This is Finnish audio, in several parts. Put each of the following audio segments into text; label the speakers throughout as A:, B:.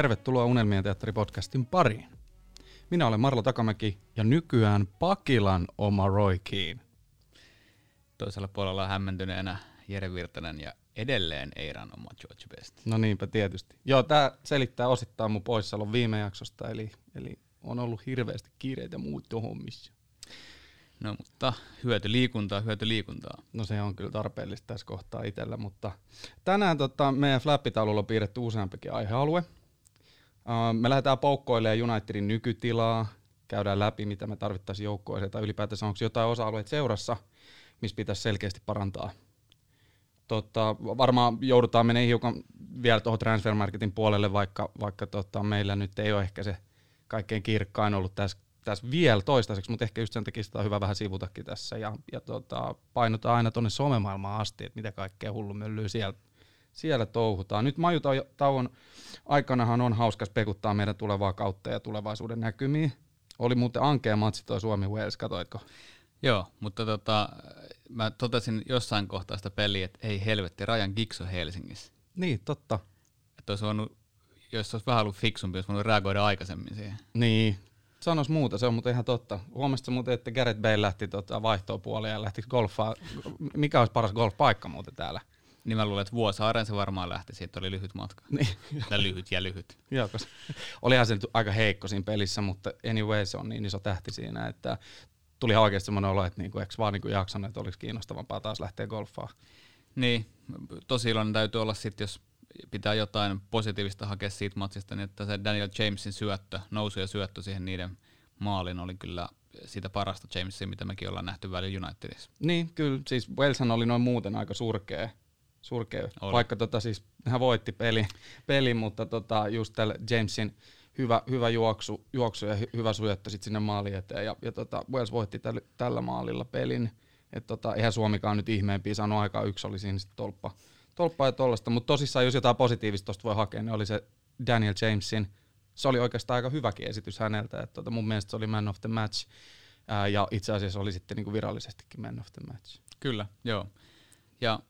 A: Tervetuloa Unelmien teatteripodcastin pariin. Minä olen Marlo Takamäki ja nykyään Pakilan oma Roy Keane.
B: Toisella puolella hämmentyneenä Jere Virtanen ja edelleen Eiran oma George Best.
A: No niinpä tietysti. Joo, tämä selittää osittain mun poissaolon viime jaksosta, eli, eli on ollut hirveästi kiireitä muutto hommissa.
B: No mutta hyöty liikuntaa, hyöty liikuntaa.
A: No se on kyllä tarpeellista tässä kohtaa itsellä, mutta tänään tota, meidän flappitaululla on piirretty useampikin aihealue. Uh, me lähdetään poukkoilemaan Unitedin nykytilaa, käydään läpi, mitä me tarvittaisiin joukkoja, tai ylipäätänsä onko jotain osa-alueita seurassa, missä pitäisi selkeästi parantaa. Tota, varmaan joudutaan menemään hiukan vielä tuohon transfermarketin puolelle, vaikka, vaikka tota, meillä nyt ei ole ehkä se kaikkein kirkkain ollut tässä, tässä vielä toistaiseksi, mutta ehkä just sen takia sitä on hyvä vähän sivutakin tässä ja, ja tota, painotaan aina tuonne somemaailmaan asti, että mitä kaikkea hullumöllyä siellä, siellä touhutaan. Nyt majutauon aikanahan on hauska spekuttaa meidän tulevaa kautta ja tulevaisuuden näkymiä. Oli muuten ankea matsi toi Suomi Wales, katoitko?
B: Joo, mutta tota, mä totesin jossain kohtaa sitä peliä, että ei helvetti, Rajan on Helsingissä.
A: Niin, totta.
B: Että olisi voinut, jos olisi vähän ollut fiksumpi, olisi voinut reagoida aikaisemmin siihen.
A: Niin, sanos muuta, se on muuten ihan totta. Huomasitko muuten, että Gareth Bale lähti tota vaihtoon puoleen ja lähti golfaa. Mikä olisi paras golfpaikka muuten täällä?
B: Niin mä luulen, että Vuosaaren se varmaan lähti, siitä oli lyhyt matka.
A: Niin.
B: Lyhyt ja lyhyt.
A: Joo, koska olihan se nyt aika heikko siinä pelissä, mutta anyway se on niin iso tähti siinä, että tuli oikeasti semmoinen olo, että niinku, eikö vaan niinku jaksanut, että olisi kiinnostavampaa taas lähteä golfaan.
B: Niin, tosi iloinen täytyy olla sitten, jos pitää jotain positiivista hakea siitä matsista, niin että se Daniel Jamesin syöttö, nousu ja syöttö siihen niiden maalin oli kyllä siitä parasta Jamesia, mitä mekin ollaan nähty välillä Unitedissa.
A: Niin, kyllä. Siis Waleshan oli noin muuten aika surkea, surkea
B: Oli.
A: vaikka tota, siis, hän voitti peli, peli mutta tota, just tällä Jamesin hyvä, hyvä juoksu, juoksu ja hy, hyvä syöttö sit sinne maaliin eteen. Ja, ja tota, Wales voitti täl, tällä maalilla pelin. Et tota, eihän Suomikaan nyt ihmeempiä saanut aikaa, yksi oli siinä sit tolppa, tolppaa ja tollasta. Mutta tosissaan, jos jotain positiivista tosta voi hakea, niin oli se Daniel Jamesin. Se oli oikeastaan aika hyväkin esitys häneltä. Et tota, mun mielestä se oli man of the match. Ää, ja itse asiassa oli sitten niinku virallisestikin man of the match.
B: Kyllä, joo. Ja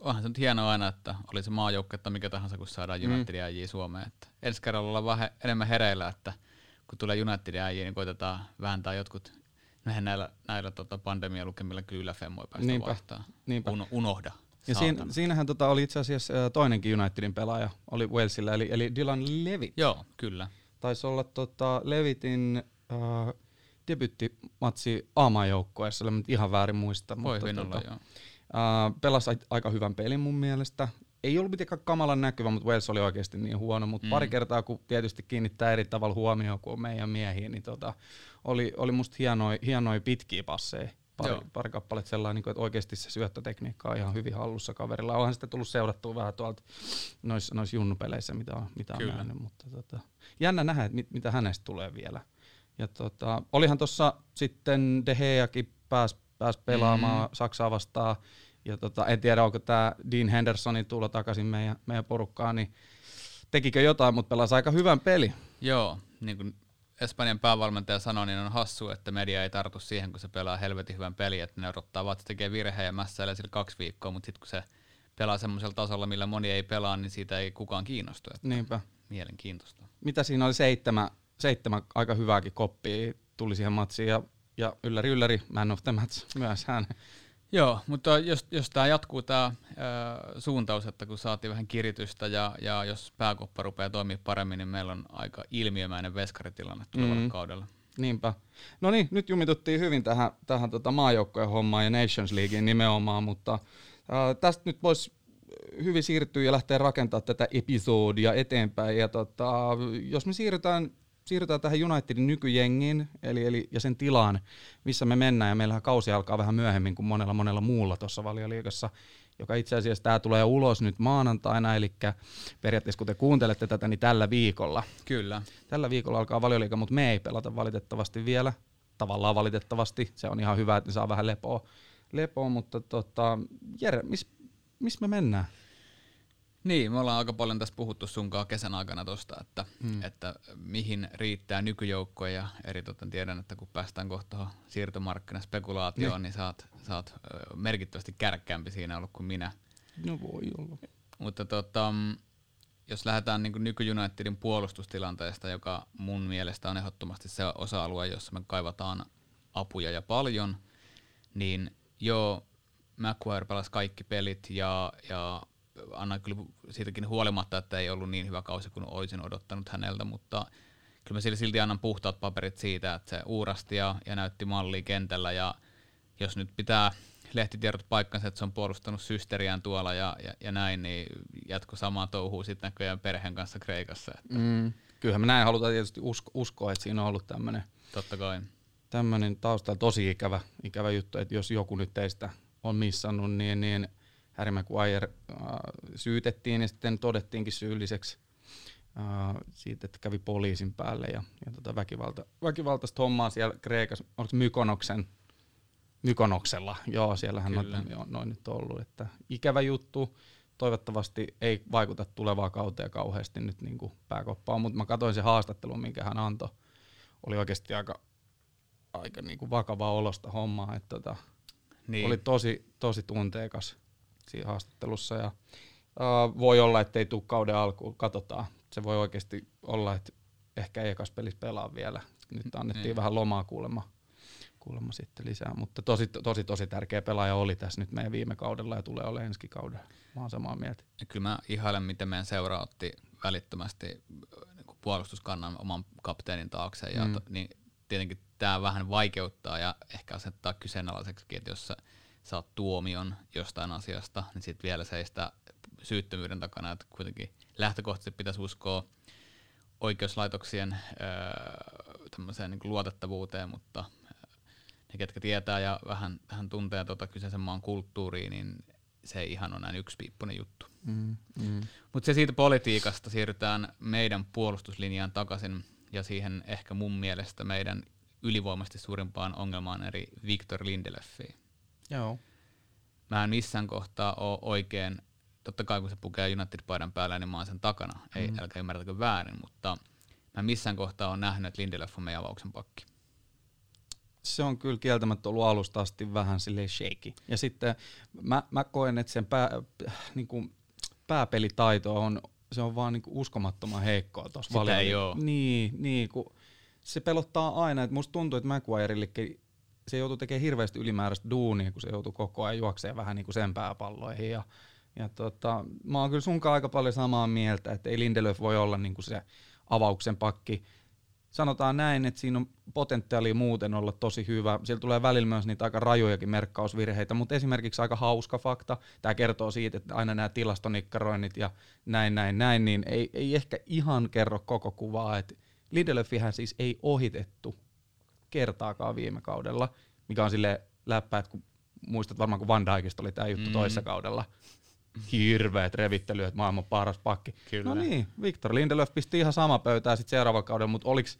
B: onhan se nyt hienoa aina, että oli se maajoukko, että mikä tahansa, kun saadaan
A: Mm.
B: Unitedin äijiä Suomeen. Että ensi kerralla ollaan vähän enemmän hereillä, että kun tulee Unitedin äijiä, niin koitetaan vääntää jotkut näillä, näillä, näillä tota pandemialukemilla kyllä yläfemmoja päästä
A: Niinpä,
B: vaihtaa.
A: niinpä.
B: Uno, unohda.
A: Ja siinä, siinähän tota oli itse asiassa ää, toinenkin Unitedin pelaaja, oli Walesilla, eli, eli Dylan Levitt.
B: Joo, kyllä.
A: Taisi olla tota Levitin äh, debyttimatsi A-maajoukkueessa, ihan väärin muista.
B: Voi
A: mutta
B: hyvin olla,
A: tota,
B: joo.
A: Äh, pelasi ai- aika hyvän pelin mun mielestä. Ei ollut mitenkään kamalan näkyvä, mutta Wales oli oikeasti niin huono. Mutta
B: Mm.
A: pari kertaa, kun tietysti kiinnittää eri tavalla huomioon kuin meidän miehiä, niin tota, oli, oli musta hienoja, hienoja pitkiä passeja. Pari,
B: Joo.
A: pari kappaletta sellainen, niin että oikeasti se syöttötekniikka on ihan hyvin hallussa kaverilla. Onhan sitten tullut seurattua vähän tuolta noissa nois junnupeleissä, mitä on, mitä on
B: Kyllä.
A: nähnyt. Mutta tota, jännä nähdä, että mit, mitä hänestä tulee vielä. Ja tota, olihan tuossa sitten De Geakin pääsi pääs pelaamaan mm. Saksaa vastaan. Ja tota, en tiedä, onko tämä Dean Hendersonin tulo takaisin meidän, meidän porukkaan, niin tekikö jotain, mutta pelasi aika hyvän peli.
B: Joo, niin kuin Espanjan päävalmentaja sanoi, niin on hassu, että media ei tartu siihen, kun se pelaa helvetin hyvän pelin, että ne odottaa vaan, että se tekee virheen ja mässäilee sillä kaksi viikkoa, mutta sitten kun se pelaa semmoisella tasolla, millä moni ei pelaa, niin siitä ei kukaan kiinnostu. Että
A: Niinpä.
B: Mielenkiintoista.
A: Mitä siinä oli seitsemän, seitsemän aika hyvääkin koppia tuli siihen matsiin ja, ja ylläri ylläri man of the match myös hän.
B: Joo, mutta jos, jos tämä jatkuu tämä suuntaus, että kun saatiin vähän kiritystä ja, ja jos pääkoppa rupeaa toimia paremmin, niin meillä on aika ilmiömäinen veskaritilanne tulevalla
A: Mm.
B: mm. kaudella.
A: Niinpä. No niin, nyt jumituttiin hyvin tähän, tähän tota maajoukkojen hommaan ja Nations Leagueen nimenomaan, mutta ää, tästä nyt voisi hyvin siirtyä ja lähteä rakentamaan tätä episodia eteenpäin. Ja tota, jos me siirrytään, siirrytään tähän Unitedin nykyjengiin eli, eli, ja sen tilaan, missä me mennään, ja meillähän kausi alkaa vähän myöhemmin kuin monella monella muulla tuossa valioliigassa, joka itse asiassa tämä tulee ulos nyt maanantaina, eli periaatteessa kun te kuuntelette tätä, niin tällä viikolla
B: Kyllä.
A: Tällä viikolla alkaa valioliiga, mutta me ei pelata valitettavasti vielä. Tavallaan valitettavasti. Se on ihan hyvä, että ne saa vähän lepoa, lepoa mutta tota, Jere, missä mis me mennään?
B: Niin, me ollaan aika paljon tässä puhuttu sunkaan kesän aikana tosta, että, hmm. että mihin riittää nykyjoukkoja ja eri toten tiedän, että kun päästään kohta siirtomarkkinaspekulaatioon, niin, niin saat, saat merkittävästi kärkkäämpi siinä ollut kuin minä.
A: No voi olla.
B: Mutta tota, jos lähdetään niin nyky Unitedin puolustustilanteesta, joka mun mielestä on ehdottomasti se osa-alue, jossa me kaivataan apuja ja paljon, niin joo, McQuire pelasi kaikki pelit ja, ja annan kyllä siitäkin huolimatta, että ei ollut niin hyvä kausi kuin olisin odottanut häneltä, mutta kyllä mä sille silti annan puhtaat paperit siitä, että se uurasti ja, ja näytti mallia kentällä ja jos nyt pitää lehtitiedot paikkansa, että se on puolustanut systeriään tuolla ja, ja, ja näin, niin jatko samaa touhua sitten näköjään perheen kanssa Kreikassa. Että.
A: Mm, kyllähän me näin halutaan tietysti usko, uskoa, että siinä on ollut tämmöinen
B: Totta kai.
A: Tämmöinen taustalla tosi ikävä, ikävä juttu, että jos joku nyt teistä on missannut, niin, niin Harry Maguire äh, syytettiin ja sitten todettiinkin syylliseksi äh, siitä, että kävi poliisin päälle ja, ja tota väkivalta, väkivaltaista hommaa siellä Kreikassa, onko Mykonoksen, Mykonoksella, joo, siellähän on jo, noin nyt ollut, että ikävä juttu, toivottavasti ei vaikuta tulevaa kauteen kauheasti nyt niin kuin pääkoppaan, mutta mä katsoin se haastattelu, minkä hän antoi, oli oikeasti aika, aika niin kuin vakavaa olosta hommaa, että tota, niin. oli tosi, tosi tunteikas siinä haastattelussa ja uh, voi olla, että ei tule kauden alkuun, katsotaan. Se voi oikeasti olla, että ehkä ekas pelissä pelaa vielä. Nyt annettiin niin. vähän lomaa kuulemma, kuulemma sitten lisää, mutta tosi, tosi, tosi tärkeä pelaaja oli tässä nyt meidän viime kaudella ja tulee olemaan ensi kaudella. Mä oon samaa mieltä.
B: Ja kyllä mä ihailen, miten meidän seura otti välittömästi niin puolustuskannan oman kapteenin taakse. Ja mm. to, niin tietenkin tämä vähän vaikeuttaa ja ehkä asettaa kyseenalaiseksi, että jos sä saat tuomion jostain asiasta, niin sitten vielä seistä syyttömyyden takana, että kuitenkin lähtökohtaisesti pitäisi uskoa oikeuslaitoksien öö, niin luotettavuuteen, mutta ne, ketkä tietää ja vähän, vähän tuntee tuota kyseisen maan kulttuuriin, niin se ei ihan ole näin yksipiippunen juttu. Mm, mm. Mutta se siitä politiikasta siirrytään meidän puolustuslinjaan takaisin ja siihen ehkä mun mielestä meidän ylivoimasti suurimpaan ongelmaan eri Victor Lindelöffiin.
A: Joo.
B: Mä en missään kohtaa ole oikein, totta kai kun se pukee United-paidan päällä, niin mä oon sen takana. Ei, mm. älkää ymmärtäkö väärin, mutta mä en missään kohtaa ole nähnyt, että Lindelöf on meidän avauksen pakki.
A: Se on kyllä kieltämättä ollut alusta asti vähän silleen shaky. Ja sitten mä, mä koen, että sen pää, niin kuin pääpelitaito on, se on vaan niin kuin uskomattoman heikkoa tuossa
B: Sitä ei ole.
A: Niin, niin kun se pelottaa aina. Että musta tuntuu, että McGuireillekin se joutuu tekemään hirveästi ylimääräistä duunia, kun se joutuu koko ajan juokseen vähän niin kuin sen pääpalloihin. Ja, ja tota, mä oon kyllä sunkaan aika paljon samaa mieltä, että ei Lindelöf voi olla niin kuin se avauksen pakki. Sanotaan näin, että siinä on potentiaalia muuten olla tosi hyvä. Siellä tulee välillä myös niitä aika rajojakin merkkausvirheitä, mutta esimerkiksi aika hauska fakta. Tämä kertoo siitä, että aina nämä tilastonikkaroinnit ja näin, näin, näin, niin ei, ei ehkä ihan kerro koko kuvaa. Että Lindelöfihän siis ei ohitettu kertaakaan viime kaudella, mikä on sille läppä, että kun muistat varmaan kun Van Dijkista oli tämä juttu mm. toisessa kaudella, hirveät revittely, että maailman paras pakki. Kyllä. No niin, Victor Lindelöf pisti ihan sama pöytää sitten seuraavalla kaudella, mutta oliks,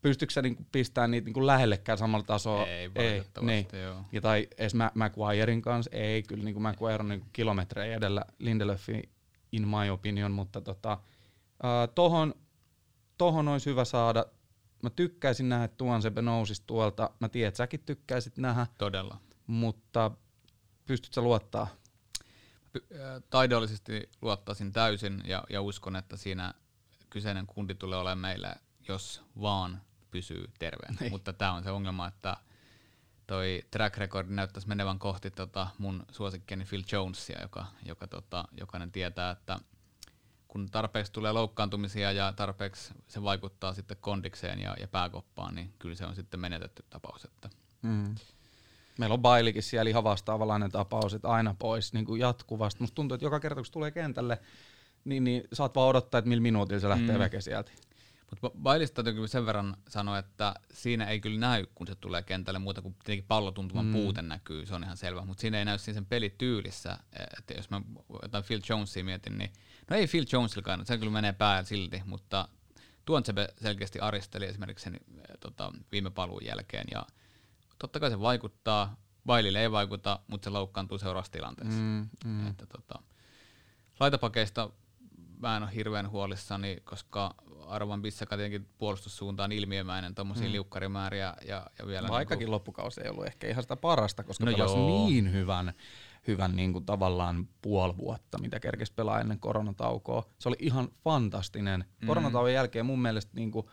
A: pystyykö se niinku pistämään niitä niinku lähellekään samalla tasolla?
B: Ei, ei niin. joo.
A: Ja tai edes McGuirein kanssa, ei, kyllä niinku McGuire on niinku kilometrejä edellä Lindelöfi in my opinion, mutta tota, uh, tohon, tohon olisi hyvä saada mä tykkäisin nähdä, että Tuansebe nousisi tuolta. Mä tiedän, että säkin tykkäisit nähdä.
B: Todella.
A: Mutta pystyt sä luottaa?
B: Taidollisesti luottaisin täysin ja, ja uskon, että siinä kyseinen kundi tulee olemaan meille, jos vaan pysyy terveen. Niin. Mutta tämä on se ongelma, että toi track record näyttäisi menevän kohti tota mun suosikkeni Phil Jonesia, joka, joka tota, jokainen tietää, että – kun tarpeeksi tulee loukkaantumisia ja tarpeeksi se vaikuttaa sitten kondikseen ja, ja pääkoppaan, niin kyllä se on sitten menetetty tapaus. Että. Mm.
A: Meillä on Bailikin siellä ihan vastaavanlainen tapaus, että aina pois niin kuin jatkuvasti. Musta tuntuu, että joka kerta kun se tulee kentälle, niin, niin saat vaan odottaa, että millä minuutilla se lähtee mm. veke sieltä.
B: Mutta Bailista täytyy sen verran sanoa, että siinä ei kyllä näy, kun se tulee kentälle, muuta kuin tietenkin pallotuntuman mm. puute näkyy, se on ihan selvä. Mutta siinä ei näy siinä sen pelityylissä, että jos mä jotain Phil Jonesia mietin, niin No ei Phil Jonesilkaan, se kyllä menee päällä silti, mutta Tuonsebe selkeästi aristeli esimerkiksi sen eh, tota, viime paluun jälkeen ja totta kai se vaikuttaa, Bailille ei vaikuta, mutta se loukkaantuu seuraavassa tilanteessa. Mm, mm. Että, tota, laitapakeista mä en ole hirveän huolissani, koska Arvan Bissaka tietenkin puolustussuuntaan ilmiömäinen, tuommoisia mm. liukkarimääriä ja, ja vielä...
A: Vaikkakin niin kuin... loppukausi ei ollut ehkä ihan sitä parasta, koska no pelasi joo. niin hyvän, hyvän niin kuin tavallaan puoli vuotta, mitä kerkesi pelaa ennen koronataukoa. Se oli ihan fantastinen. Mm. Koronatauon jälkeen mun mielestä niin kuin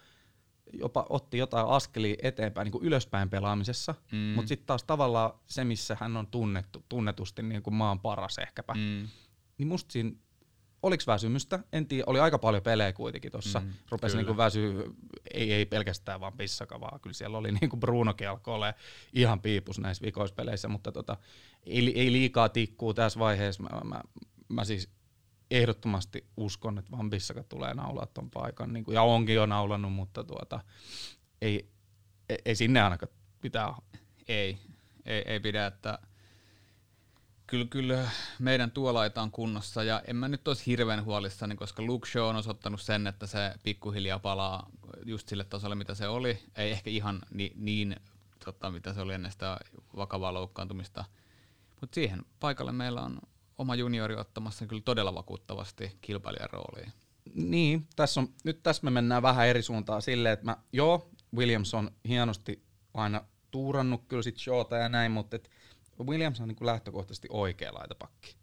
A: jopa otti jotain askelia eteenpäin niin kuin ylöspäin pelaamisessa, mm. mutta sitten taas tavallaan se, missä hän on tunnettu, tunnetusti niin kuin maan paras ehkäpä, mm. niin musta siinä Oliko väsymystä? En tiedä, oli aika paljon pelejä kuitenkin tuossa. Mm, Rupesi niinku väsyä, ei, ei pelkästään vaan pissaka, vaan kyllä siellä oli niinku Brunokin alkoi ihan piipus näissä vikoispeleissä, mutta tota, ei, ei liikaa tikkuu tässä vaiheessa. Mä, mä, mä siis ehdottomasti uskon, että Van Bissaka tulee naulaa ton paikan, niin kuin, ja onkin jo naulannut, mutta tuota, ei, ei, ei sinne ainakaan pitää.
B: Ei, ei, ei pidä, että kyllä, kyllä meidän tuolaita on kunnossa ja en mä nyt olisi hirveän huolissani, koska Luke Shaw on osoittanut sen, että se pikkuhiljaa palaa just sille tasolle, mitä se oli. Ei ehkä ihan ni, niin, tota, mitä se oli ennen sitä vakavaa loukkaantumista, mutta siihen paikalle meillä on oma juniori ottamassa kyllä todella vakuuttavasti kilpailijan rooliin.
A: Niin, tässä on, nyt tässä me mennään vähän eri suuntaan silleen, että mä, joo, Williams on hienosti aina tuurannut kyllä sit showta ja näin, mutta et Williams on niin kuin lähtökohtaisesti oikea laitapakki.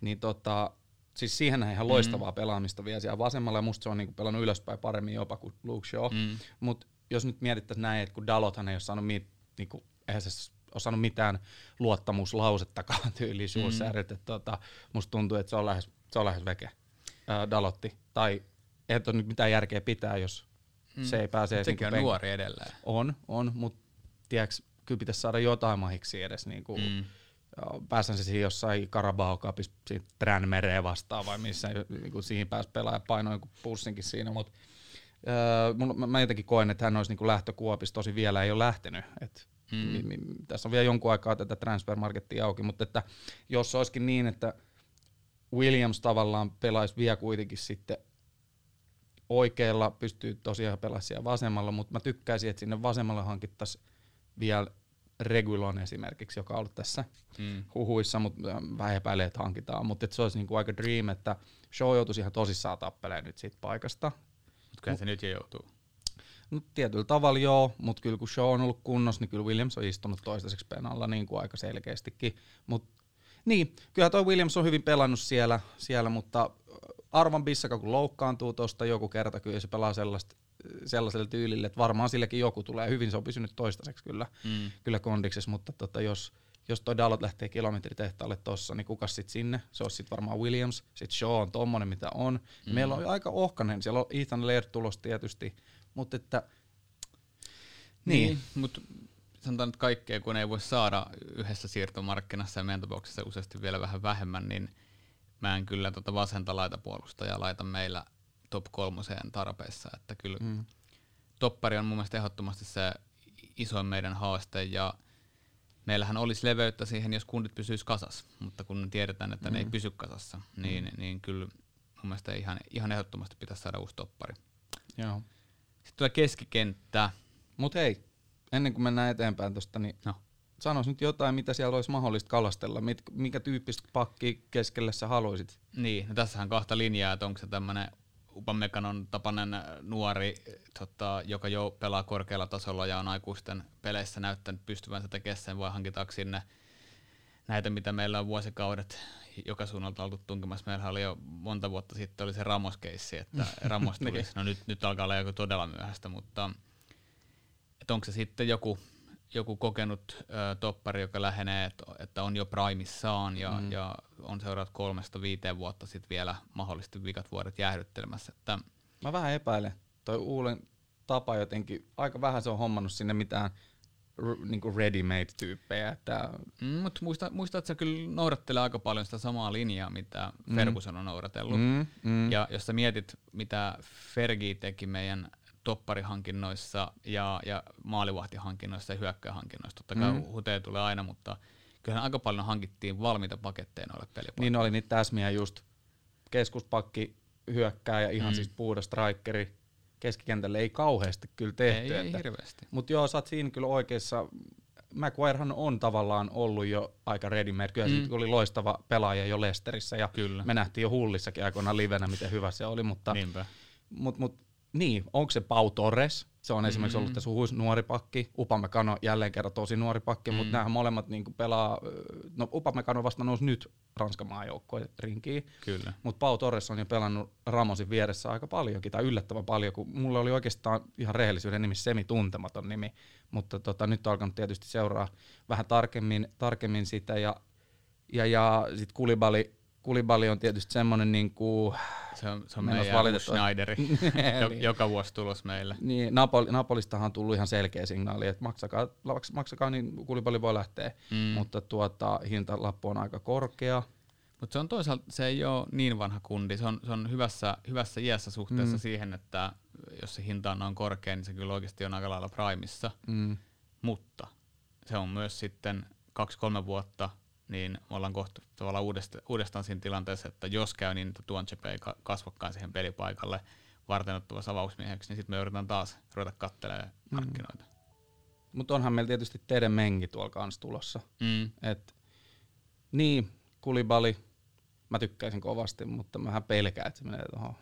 A: Niin tota, siis siihen ihan loistavaa mm. pelaamista vielä siellä vasemmalla, ja musta se on niin kuin pelannut ylöspäin paremmin jopa kuin Luke Shaw. Mm. Mutta jos nyt mietittäisiin näin, että kun Dalothan ei ole saanut, mit, niin kuin, eihän se ole saanut mitään luottamuslausettakaan tyyliin mm. että tota, musta tuntuu, että se on lähes, se on lähes veke, ää, Dalotti. Tai ei ole nyt mitään järkeä pitää, jos mm. se ei pääse...
B: Sekin on nuori edelleen.
A: On, on, mutta tiedätkö, kyllä pitäisi saada jotain mahiksi edes. Niin kuin, mm. Pääsän se siihen jossain Carabao Cupissa Tranmereen vastaan vai missä niin kuin siihen pääsi pelaamaan ja painoi jonkun pussinkin siinä, mutta öö, mä, mä jotenkin koen, että hän olisi niin lähtökuopissa, tosi vielä ei ole lähtenyt. Et, mm. mi, mi, tässä on vielä jonkun aikaa tätä transfermarkettia auki, mutta että jos olisikin niin, että Williams tavallaan pelaisi vielä kuitenkin sitten oikealla, pystyy tosiaan pelaamaan siellä vasemmalla, mutta mä tykkäisin, että sinne vasemmalle hankittaisiin vielä Regulon esimerkiksi, joka on ollut tässä mm. huhuissa, mutta vähän epäilee, että hankitaan. Mutta se olisi niinku aika dream, että show joutuisi ihan tosissaan tappeleen nyt siitä paikasta.
B: Mutta kyllä se nyt jo joutuu.
A: No, tietyllä tavalla joo, mutta kyllä kun show on ollut kunnossa, niin kyllä Williams on istunut toistaiseksi penalla niin kuin aika selkeästikin. Mut, niin, kyllä toi Williams on hyvin pelannut siellä, siellä mutta Arvan Bissaka kun loukkaantuu tuosta joku kerta, kyllä se pelaa sellaista sellaiselle tyylille, että varmaan sillekin joku tulee hyvin, se on pysynyt toistaiseksi kyllä, mm. kyllä kondiksessa, mutta tota, jos, jos toi Dalot lähtee kilometritehtaalle tossa, niin kuka sitten sinne? Se olisi sitten varmaan Williams, sitten Shaw on tommonen mitä on. Mm. Meillä on aika ohkanen, siellä on Ethan Laird tulos tietysti, mutta että...
B: Niin, niin mutta sanotaan nyt kaikkea, kun ei voi saada yhdessä siirtomarkkinassa ja meidän tapauksessa useasti vielä vähän vähemmän, niin mä en kyllä tota vasenta laitapuolustajaa laita meillä top kolmoseen tarpeessa, että kyllä mm. toppari on mun mielestä ehdottomasti se isoin meidän haaste ja meillähän olisi leveyttä siihen, jos kundit pysyis kasas, mutta kun tiedetään, että mm. ne ei mm. pysy kasassa, niin, mm. niin kyllä mun mielestä ihan, ihan ehdottomasti pitäisi saada uusi toppari.
A: Joo.
B: Sitten tulee keskikenttä.
A: Mut hei, ennen kuin mennään eteenpäin tuosta, niin no. sanois nyt jotain, mitä siellä olisi mahdollista kalastella. Mit, mikä tyyppistä pakki keskelle sä haluaisit?
B: Niin, no tässähän kahta linjaa, että onko se tämmöinen Upamekanon tapainen nuori, tota, joka jo pelaa korkealla tasolla ja on aikuisten peleissä näyttänyt pystyvänsä tekemään sen, vai hankitaanko sinne näitä, mitä meillä on vuosikaudet joka suunnalta oltu tunkemassa. Meillä oli jo monta vuotta sitten oli se Ramos-keissi, että Ramos tulisi. Niin. no nyt, nyt alkaa olla joku todella myöhäistä, mutta että onko se sitten joku joku kokenut ö, toppari, joka lähenee, että, että on jo primissaan ja, mm. ja on seuraavat kolmesta viiteen vuotta sitten vielä mahdollisesti vikat vuodet jäähdyttelemässä. Että
A: Mä vähän epäilen. Toi Uulen tapa jotenkin, aika vähän se on hommannut sinne mitään niinku ready-made-tyyppejä. Että...
B: Mm, mutta muista, muista, että se kyllä noudattelee aika paljon sitä samaa linjaa, mitä mm. Ferguson on noudatellut. Mm, mm. Ja jos sä mietit, mitä Fergie teki meidän topparihankinnoissa ja, ja maalivahtihankinnoissa ja hyökkäjähankinnoissa. Totta kai mm. huteja tulee aina, mutta kyllähän aika paljon hankittiin valmiita paketteja noille pelipaikoille.
A: Niin oli niitä täsmiä just keskuspakki hyökkää ja ihan mm. siis puhdas strikeri. Keskikentälle ei kauheasti kyllä tehty.
B: Ei, ei hirveästi.
A: Mutta joo, sä oot siinä kyllä oikeassa. Maguirehan on tavallaan ollut jo aika ready made. Kyllä mm. oli loistava pelaaja jo Lesterissä ja
B: Kyllä.
A: me nähtiin jo Hullissakin aikoina livenä, miten hyvä se oli, mutta
B: Niinpä.
A: mut, mut, niin, onko se Pau Torres? Se on esimerkiksi ollut tässä uusi nuori pakki. Upamecano jälleen kerran tosi nuori pakki, mm. mutta nämä molemmat niinku pelaa, no Upamecano vasta nousi nyt Ranskan maajoukkojen rinkiin.
B: Kyllä.
A: Mutta Pau Torres on jo pelannut Ramosin vieressä aika paljonkin, tai yllättävän paljon, kun mulle oli oikeastaan ihan rehellisyyden nimi semi-tuntematon nimi, mutta tota, nyt on alkanut tietysti seuraa vähän tarkemmin, tarkemmin sitä, ja, ja, ja sitten Kulibali, Kulibali on tietysti semmoinen niin kuin,
B: Se on, se on meidän
A: valitettavasti-
B: Schneideri, jo,
A: Niin.
B: joka vuosi tulos meille.
A: niin Napoli, Napolistahan on tullut ihan selkeä signaali, että maksakaa, maks- maksakaa niin Kulibali voi lähteä,
B: Mm.
A: mutta tuota, hintalappu on aika korkea.
B: Mutta se on toisaalta, se ei ole niin vanha kundi, se on, se on hyvässä, hyvässä iässä suhteessa
A: mm.
B: siihen, että jos se hinta on noin korkea, niin se kyllä oikeasti on aika lailla primissa.
A: Mm.
B: Mutta se on myös sitten kaksi-kolme vuotta, niin me ollaan kohta tavallaan uudestaan, uudestaan siinä tilanteessa, että jos käy niin, että Tuanchepe ei ka- kasvokkaan siihen pelipaikalle vartenottavassa avausmieheksi, niin sitten me joudutaan taas ruveta katselemaan
A: Mm.
B: markkinoita.
A: Mutta onhan meillä tietysti Tede Mengi tuolla kanssa tulossa.
B: Mm.
A: Et, niin, Kulibali, mä tykkäisin kovasti, mutta mä pelkään, että se menee tuohon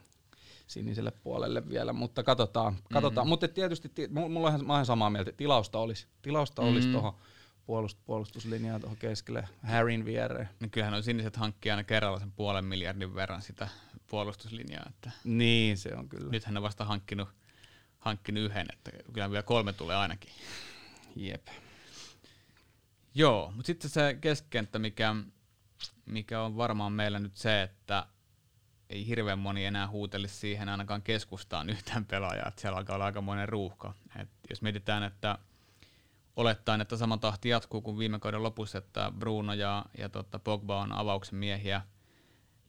A: siniselle puolelle vielä, mutta katsotaan. katsotaan.
B: Mm.
A: Mutta tietysti, ti- mu- mulla on ihan, mä samaa mieltä, tilausta olisi, tilausta
B: Mm.
A: olisi tuohon puolust, puolustuslinjaan tuohon keskelle, Harryn viereen.
B: Niin kyllähän on siniset hankkii aina kerralla sen puolen miljardin verran sitä puolustuslinjaa, että
A: Niin, se on kyllä.
B: nythän ne vasta hankkinut, hankkinut yhden, että kyllä vielä kolme tulee ainakin.
A: Jep.
B: Joo, mutta sitten se keskenttä, mikä, mikä on varmaan meillä nyt se, että ei hirveän moni enää huutelisi siihen ainakaan keskustaan yhtään pelaajaa, että siellä alkaa olla aikamoinen ruuhka. Et jos mietitään, että olettaen, että sama tahti jatkuu kuin viime kauden lopussa, että Bruno ja, ja tota Pogba on avauksen miehiä,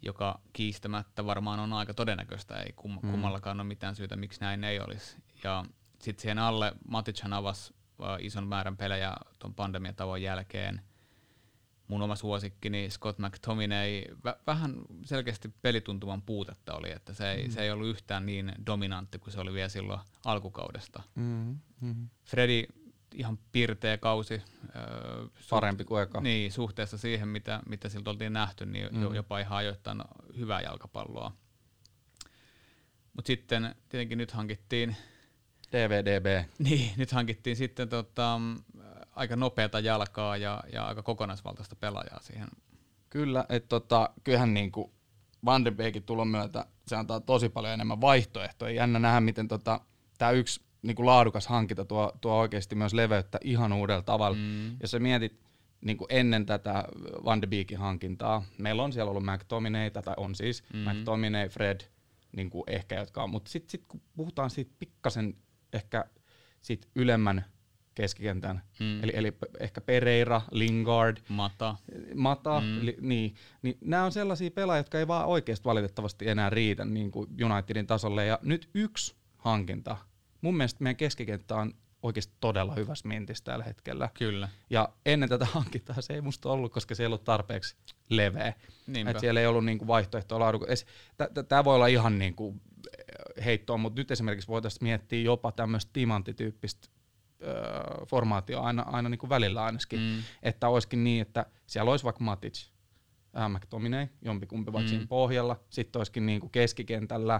B: joka kiistämättä varmaan on aika todennäköistä, ei kum,
A: Mm.
B: kummallakaan ole mitään syytä, miksi näin ei olisi. Ja sitten siihen alle Matichan avasi äh, ison määrän pelejä tuon pandemiatavon jälkeen. Mun oma suosikkini Scott McTominay, vä- vähän selkeästi pelituntuman puutetta oli, että se ei,
A: Mm.
B: se ei ollut yhtään niin dominantti kuin se oli vielä silloin alkukaudesta.
A: Mm-hmm. Mm-hmm.
B: Fredi ihan pirteä kausi. Öö,
A: Parempi kuin eka.
B: Niin, suhteessa siihen, mitä, mitä siltä oltiin nähty, niin mm. Jopa ihan ajoittain hyvää jalkapalloa. Mutta sitten tietenkin nyt hankittiin,
A: DVDB.
B: niin, nyt hankittiin sitten tota, aika nopeata jalkaa ja, ja aika kokonaisvaltaista pelaajaa siihen.
A: Kyllä, että tota, kyllähän niinku Van de Beekin tulon myötä se antaa tosi paljon enemmän vaihtoehtoja. Jännä nähdä, miten tota, tämä yksi niinku laadukas hankinta tuo, tuo oikeasti myös leveyttä ihan uudella tavalla. Mm. Jos sä mietit niinku ennen tätä Van de Beekin hankintaa, meillä on siellä ollut McTominay, tai on siis mm. McTominay, Fred, niinku ehkä jotka on, mutta sitten sit, kun puhutaan siitä pikkasen ehkä siitä ylemmän keskikentän,
B: Mm.
A: eli, eli ehkä Pereira, Lingard,
B: Mata.
A: Mata,
B: mm.
A: li, niin, niin nämä on sellaisia pelaajia, jotka ei vaan oikeasti valitettavasti enää riitä niin kuin Unitedin tasolle. Ja nyt yksi hankinta. Mun mielestä meidän keskikenttä on oikeasti todella hyvässä mintissä tällä hetkellä.
B: Kyllä.
A: Ja ennen tätä hankintaa se ei musta ollut, koska se ei ollut tarpeeksi leveä.
B: Niinpä.
A: Et siellä ei ollut niinku vaihtoehtoa laadukas. Tämä voi olla ihan niinku heittoa, mutta nyt esimerkiksi voitaisiin miettiä jopa tämmöistä timanttityyppistä öö, formaatioa aina, aina niinku välillä ainakin
B: Mm.
A: että olisikin niin, että siellä olisi vaikka Matic, McTominay, jompikumpi vaikka
B: Mm.
A: siinä pohjalla, sitten olisikin niin kuin keskikentällä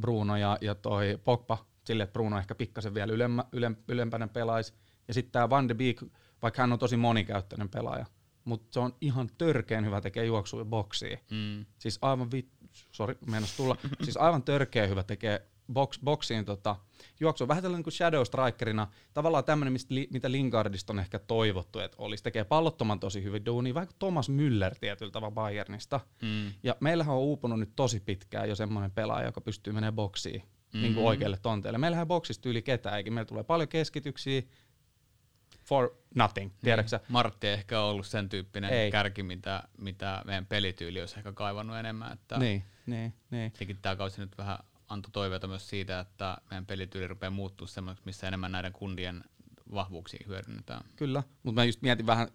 A: Bruno ja, ja toi Pogba, sille että Bruno ehkä pikkasen vielä ylemmä, ylem, ylempänä pelaisi, ja sitten tämä Van de Beek, vaikka hän on tosi monikäyttöinen pelaaja, mutta se on ihan törkeän hyvä tekee juoksuja boksiin.
B: Mm.
A: Siis aivan vit... Sori, meinas tulla. siis aivan törkeä hyvä tekee box, boksiin tota, juoksua. Vähän tällainen kuin shadow strikerina. Tavallaan tämmöinen, mistä li, mitä Lingardista on ehkä toivottu, että olisi. Tekee pallottoman tosi hyvin vähän kuin Thomas Müller tietyllä tavalla Bayernista.
B: Mm.
A: Ja meillähän on uupunut nyt tosi pitkään jo semmoinen pelaaja, joka pystyy menemään boksiin mm-hmm. niin kuin
B: Mhm.
A: oikealle tonteelle. Meillähän ei boksista yli ketään, eikä meillä tulee paljon keskityksiä for nothing, tiedätkö sä?
B: Niin. Martti ei ehkä ollut sen tyyppinen
A: Ei.
B: kärki, mitä, mitä meidän pelityyli olisi ehkä kaivannut enemmän. Että
A: Niin, niin, niin.
B: Tietenkin tämä kausi nyt vähän antoi toiveita myös siitä, että meidän pelityyli rupeaa muuttua semmoiseksi, missä enemmän näiden kundien vahvuuksia hyödynnetään.
A: Kyllä, mutta mä just mietin vähän,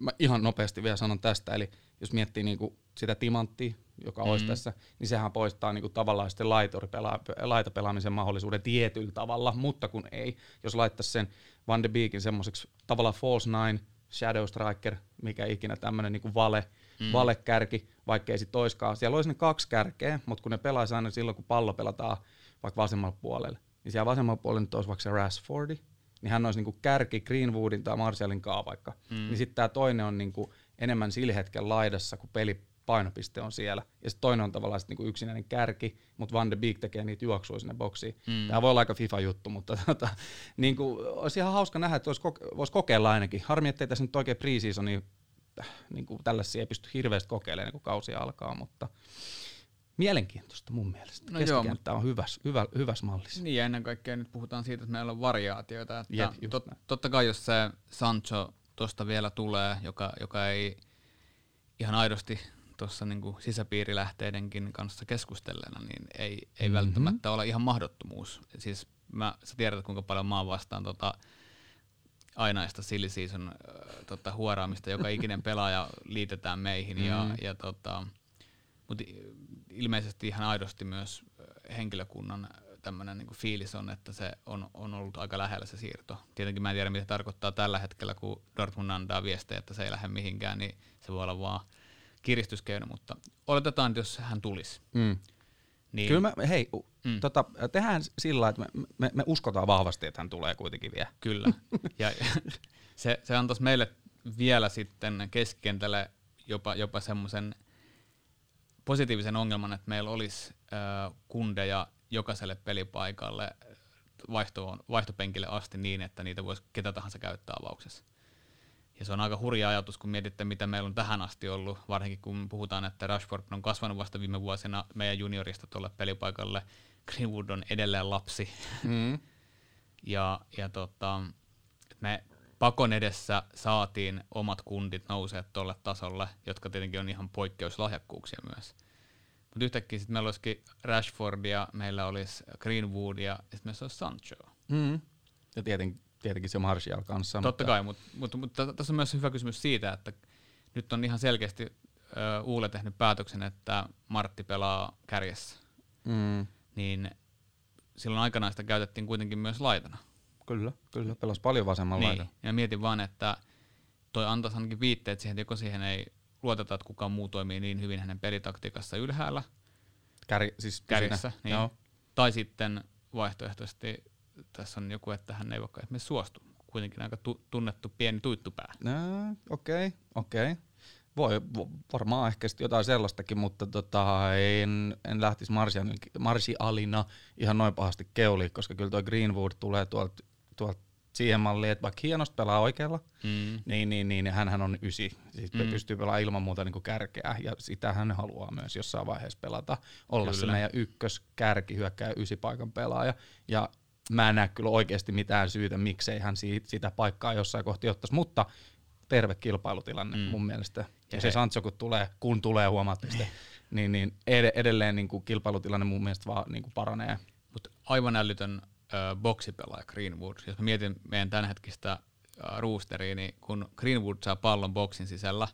A: mä ihan nopeasti vielä sanon tästä, eli jos miettii niinku sitä timanttia, joka mm. olisi tässä, niin sehän poistaa niin kuin tavallaan sitten laitapelaamisen mahdollisuuden tietyllä tavalla, mutta kun ei, jos laittaisi sen Van de Beekin semmoiseksi tavallaan false nine, shadow striker, mikä ikinä tämmöinen niin vale, mm. valekärki, vaikka ei sitten toiskaan. Siellä olisi ne kaksi kärkeä, mutta kun ne pelaisi aina silloin, kun pallo pelataan vaikka vasemmalla puolella, niin siellä vasemmalla puolella nyt olisi vaikka se Rashfordi, niin hän olisi niinku kärki Greenwoodin tai Martialin kaa vaikka. Mm. Niin sitten tämä toinen on niinku enemmän sillä hetkellä laidassa, kun peli painopiste on siellä. Ja sitten toinen on tavallaan sit niinku yksinäinen kärki, mutta Van de Beek tekee niitä juoksuja sinne boksiin. Mm. Tämä voi olla aika FIFA-juttu, mutta tota, niinku, olisi ihan hauska nähdä, että voisi koke- vois kokeilla ainakin. Harmi, ettei tässä nyt oikein pre-seasoni niin kuin tällaisia ei pysty hirveästi kokeilemaan, kun kausi alkaa, mutta mielenkiintoista mun mielestä. No Keskikenttä joo, on hyväs, hyvä, hyväs mallissa.
B: Niin ja ennen kaikkea nyt puhutaan siitä, että meillä on variaatioita. Että Jep, tot, totta kai jos se Sancho tuosta vielä tulee, joka, joka ei ihan aidosti tuossa niinku sisäpiirilähteidenkin kanssa keskustellena, niin ei, ei mm-hmm. välttämättä ole ihan mahdottomuus. Siis mä, sä tiedät, kuinka paljon mä vastaan tota, ainaista silly season äh, tota, huoraamista, joka ikinen pelaaja liitetään meihin. Mm. Ja, ja tota, mutta ilmeisesti ihan aidosti myös henkilökunnan tämmöinen niin fiilis on, että se on, on ollut aika lähellä se siirto. Tietenkin mä en tiedä, mitä tarkoittaa tällä hetkellä, kun Dortmund antaa viestejä, että se ei lähde mihinkään, niin se voi olla vaan kiristyskeino, mutta oletetaan, että jos hän tulisi. Mm.
A: Niin. Kyllä mä, hei, mm. tota, tehdään sillä että me, me, me uskotaan vahvasti, että hän tulee kuitenkin vielä.
B: Kyllä. ja se, se antaisi meille vielä sitten keskikentälle jopa, jopa semmoisen positiivisen ongelman, että meillä olisi äh, kundeja jokaiselle pelipaikalle vaihtoon, vaihtopenkille asti niin, että niitä voisi ketä tahansa käyttää avauksessa. Ja se on aika hurja ajatus, kun mietitte, mitä meillä on tähän asti ollut, varsinkin kun puhutaan, että Rashford on kasvanut vasta viime vuosina meidän juniorista tuolle pelipaikalle. Greenwood on edelleen lapsi. Mm. ja ja tota, me pakon edessä saatiin omat kundit nousee tuolle tasolle, jotka tietenkin on ihan poikkeuslahjakkuuksia myös. Mutta yhtäkkiä sitten meillä olisikin Rashfordia, meillä olisi Greenwoodia ja sitten meillä olisi Sancho.
A: Mm. Ja tietenkin, tietenkin se Martial kanssa.
B: Totta mutta... kai, mutta, mutta, mutta tässä on myös hyvä kysymys siitä, että nyt on ihan selkeästi Uule tehnyt päätöksen, että Martti pelaa kärjessä. Mm. Niin silloin aikanaan sitä käytettiin kuitenkin myös laitana.
A: Kyllä, kyllä. Pelasi paljon vasemmalla niin. laidalla.
B: Ja mietin vaan, että toi antaisi ainakin viitteet siihen, että joko siihen ei luoteta, että kukaan muu toimii niin hyvin hänen pelitaktiikassa ylhäällä.
A: Kär, siis
B: kärjessä, niin. Joo. Tai sitten vaihtoehtoisesti tässä on joku, että hän ei vaikka esimerkiksi suostu. Kuitenkin aika tu- tunnettu pieni tuittupää.
A: No, okei, okay, okei. Okay. Voi varmaan ehkä jotain sellaistakin, mutta tota, en, en lähtisi Marsialina ihan noin pahasti keuliin, koska kyllä tuo Greenwood tulee tuolta tuolta siihen malliin, että vaikka hienosti pelaa oikealla, mm. niin, niin, niin hän on ysi. Siis mm. pystyy pelaamaan ilman muuta niin kuin kärkeä, ja sitä hän haluaa myös jossain vaiheessa pelata. Olla kyllä. se meidän ykköskärki, hyökkää ysi paikan pelaaja. Ja mä en näe kyllä oikeasti mitään syytä, miksei hän siitä, sitä paikkaa jossain kohti ottaisi, mutta terve kilpailutilanne mm. mun mielestä. Ja, se Sancho, kun tulee, kun tulee huomattavasti, niin, niin edelleen niin kuin kilpailutilanne mun mielestä vaan niin kuin paranee.
B: Mutta aivan älytön äh, boksipelaaja Greenwood. Jos mä mietin meidän tämänhetkistä äh, roosteria, niin kun Greenwood saa pallon boksin sisällä,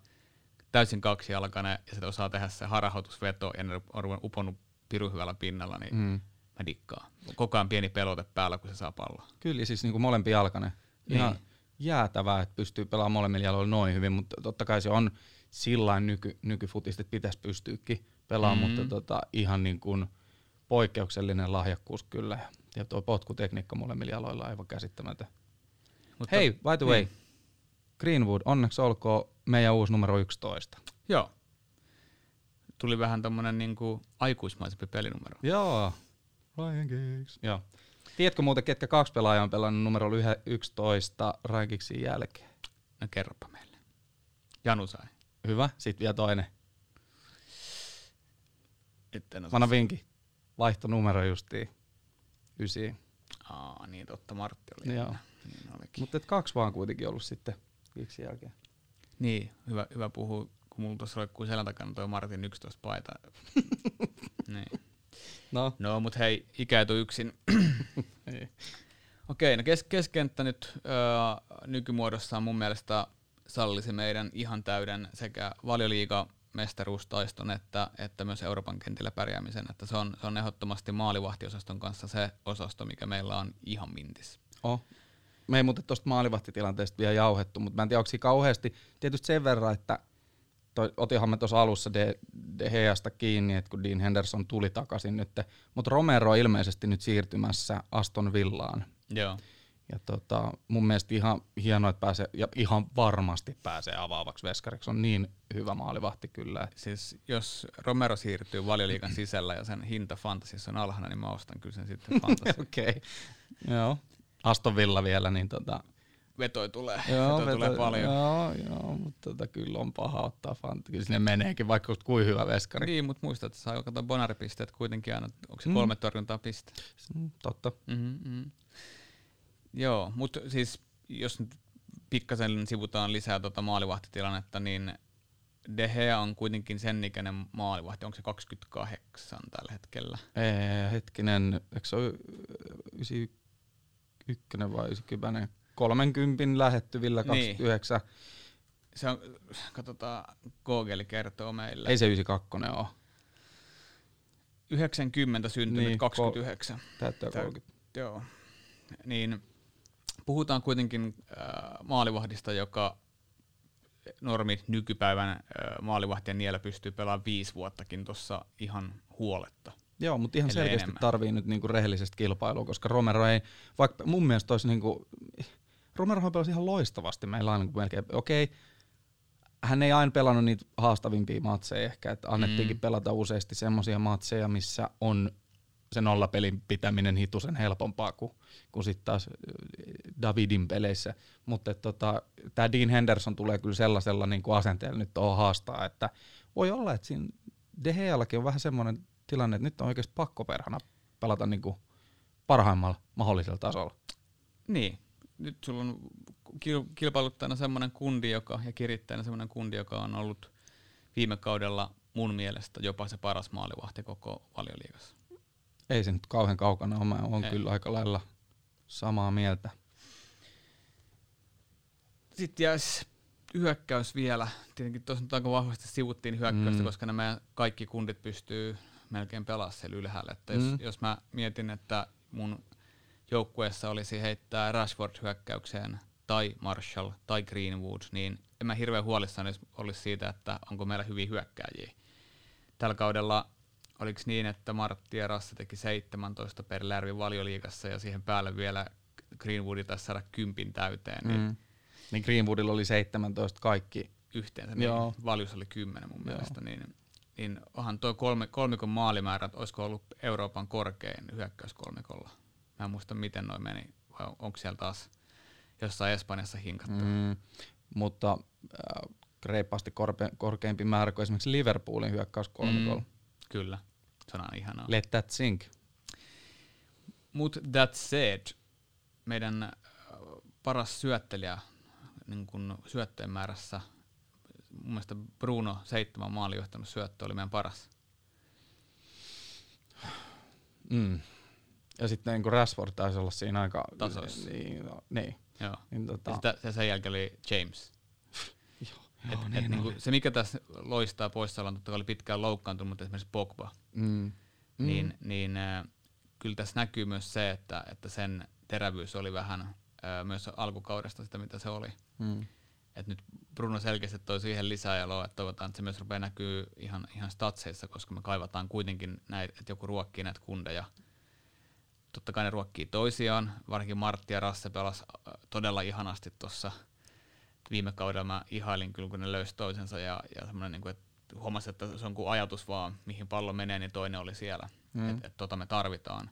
B: täysin kaksijalkainen ja se osaa tehdä se harhautusveto ja ne on uponnut piru hyvällä pinnalla, niin mm. Mä dikkaan. Koko ajan pieni pelote päällä, kun se saa palloa.
A: Kyllä, siis niin kuin molempi jalkainen. Ihan niin. jäätävää, että pystyy pelaamaan molemmilla jaloilla noin hyvin, mutta totta kai se on sillä nyky, nykyfutista, että pitäisi pystyäkin pelaamaan, mm. mutta tota, ihan niin kuin poikkeuksellinen lahjakkuus kyllä. Ja tuo potkutekniikka molemmilla jaloilla on aivan käsittämätön. Mutta, Hei, by the way, niin. Greenwood, onneksi olkoon meidän uusi numero 11.
B: Joo. Tuli vähän tommonen niinku aikuismaisempi pelinumero.
A: Joo. Ryan Giggs. Joo. Tiedätkö muuten, ketkä kaksi pelaajaa on pelannut numero 11 Ryan Giggsin jälkeen?
B: No kerropa meille. Janu sai.
A: Hyvä, sitten vielä toinen. Vanha vinki. Vaihto numero justiin. Ysi.
B: Aa, niin totta, Martti oli.
A: Joo. Niin Mutta kaksi vaan kuitenkin ollut sitten viiksin jälkeen.
B: Niin, hyvä, hyvä puhua, kun mulla tuossa roikkuu selän takana toi Martin 11 paita. niin. No. No, mut hei, ikä yksin. niin. Okei, no kes- keskenttä nyt öö, nykymuodossaan mun mielestä sallisi meidän ihan täyden sekä valioliiga mestaruustaiston että, että myös Euroopan kentillä pärjäämisen. Että se, on, se on ehdottomasti maalivahtiosaston kanssa se osasto, mikä meillä on ihan mintis.
A: Oh. Me ei muuten tuosta maalivahtitilanteesta vielä jauhettu, mutta mä en tiedä, onko kauheasti. Tietysti sen verran, että toi, otinhan me tuossa alussa De, De Heasta kiinni, että kun Dean Henderson tuli takaisin nyt, mutta Romero on ilmeisesti nyt siirtymässä Aston Villaan.
B: Joo.
A: Ja tota, mun mielestä ihan hienoa, että pääsee, ja ihan varmasti pääsee avaavaksi veskariksi. On niin hyvä maalivahti kyllä.
B: Siis jos Romero siirtyy valioliikan sisällä ja sen hinta fantasissa on alhainen, niin mä ostan kyllä sen sitten fantasissa.
A: Okei, okay. joo. Aston Villa vielä, niin tota,
B: vetoi tulee.
A: Joo,
B: vetoi veto, tulee paljon.
A: Joo, joo mutta tota, kyllä on paha ottaa fantasy. Kyllä sinne meneekin, vaikka olet kuin hyvä veskari.
B: Niin, mutta muista, että saa katsoa bonaripisteet kuitenkin aina. Onko se mm. kolme torjuntaa piste?
A: Mm, totta.
B: Mm-hmm, mm-hmm. Joo, mutta siis jos nyt pikkasen sivutaan lisää tuota maalivahtitilannetta, niin De Gea on kuitenkin sen ikäinen maalivahti. Onko se 28 tällä hetkellä?
A: Ei, hetkinen, eikö se ole 91 vai 90? 30 lähettyvillä 29. Niin.
B: Se on, katsotaan, Google kertoo meille.
A: Ei se 92 ole.
B: 90 syntynyt niin, 29.
A: Täyttää 30.
B: Tää, joo. Niin puhutaan kuitenkin äh, maalivahdista, joka normi nykypäivän äh, maalivahtien niellä pystyy pelaamaan viisi vuottakin tuossa ihan huoletta.
A: Joo, mutta ihan selkeästi enemmän. tarvii nyt niinku rehellisestä kilpailua, koska Romero ei, vaikka mun mielestä olisi niinku, Romero pelasi ihan loistavasti meillä aina melkein, okei, okay, hän ei aina pelannut niitä haastavimpia matseja ehkä, että annettiinkin mm. pelata useasti semmoisia matseja, missä on se nollapelin pitäminen hitusen helpompaa kuin, kuin sitten taas Davidin peleissä. Mutta tota, tämä Dean Henderson tulee kyllä sellaisella niin kuin asenteella nyt tuohon haastaa, että voi olla, että siinä Geallakin on vähän semmoinen tilanne, että nyt on oikeasti pakko perhana pelata niin kuin parhaimmalla mahdollisella tasolla.
B: Niin, nyt sulla on kilpailuttajana semmoinen kundi, joka, ja kirittäjänä semmoinen kundi, joka on ollut viime kaudella mun mielestä jopa se paras maalivahti koko valioliigassa.
A: Ei se nyt kauhean kaukana ole, mä oon kyllä aika lailla samaa mieltä.
B: Sitten jäisi hyökkäys vielä. Tietenkin tuossa nyt aika vahvasti sivuttiin hyökkäystä, mm. koska nämä kaikki kundit pystyy melkein pelaamaan siellä ylhäällä. Että jos, mm. jos mä mietin, että mun joukkueessa olisi heittää Rashford hyökkäykseen tai Marshall tai Greenwood, niin en mä hirveän huolissani olisi siitä, että onko meillä hyviä hyökkääjiä. Tällä kaudella oliko niin, että Martti ja Rasse teki 17 per Lärvi valioliigassa ja siihen päälle vielä Greenwoodi taisi saada kympin täyteen. Niin, mm.
A: niin Greenwoodilla oli 17 kaikki.
B: Yhteensä, niin Joo. valjus oli 10 mun Joo. mielestä. Niin, niin onhan tuo kolme, kolmikon maalimäärät, olisiko ollut Euroopan korkein hyökkäyskolmikolla? Mä en muista miten noin meni, vai onko siellä taas jossain Espanjassa hinkattu. Mm,
A: mutta äh, reippaasti korpe, korkeampi määrä kuin esimerkiksi Liverpoolin hyökkäyskolmikolla. Mm,
B: kyllä, se on ihanaa.
A: Let that sink.
B: Mut that said, meidän äh, paras syöttelijä niin kun syötteen määrässä, mun mielestä Bruno seitsemän maali johtanut syöttö oli meidän paras.
A: Mm. Ja sitten niin Rashford taisi olla siinä aika...
B: Tasoissa.
A: Niin, no, niin.
B: Joo. Niin, tota... ja, sitä, ja sen jälkeen oli James.
A: Joo, et, niin
B: et niinku, se mikä tässä loistaa poissaolon, totta oli pitkään loukkaantunut, mutta esimerkiksi Pogba, mm. niin, mm. niin äh, kyllä tässä näkyy myös se, että, että sen terävyys oli vähän äh, myös alkukaudesta sitä, mitä se oli. Mm. Et nyt Bruno selkeästi toi siihen lisää ja että toivotaan, että se myös rupeaa näkyy ihan, ihan statseissa, koska me kaivataan kuitenkin näitä, että joku ruokkii näitä kundeja totta kai ne ruokkii toisiaan, varsinkin Martti ja Rasse pelas äh, todella ihanasti tuossa viime kaudella mä ihailin kyllä, kun ne löysi toisensa ja, ja semmoinen, niin kuin, että huomasin, että se on kuin ajatus vaan, mihin pallo menee, niin toinen oli siellä. Mm. Että et, tota me tarvitaan.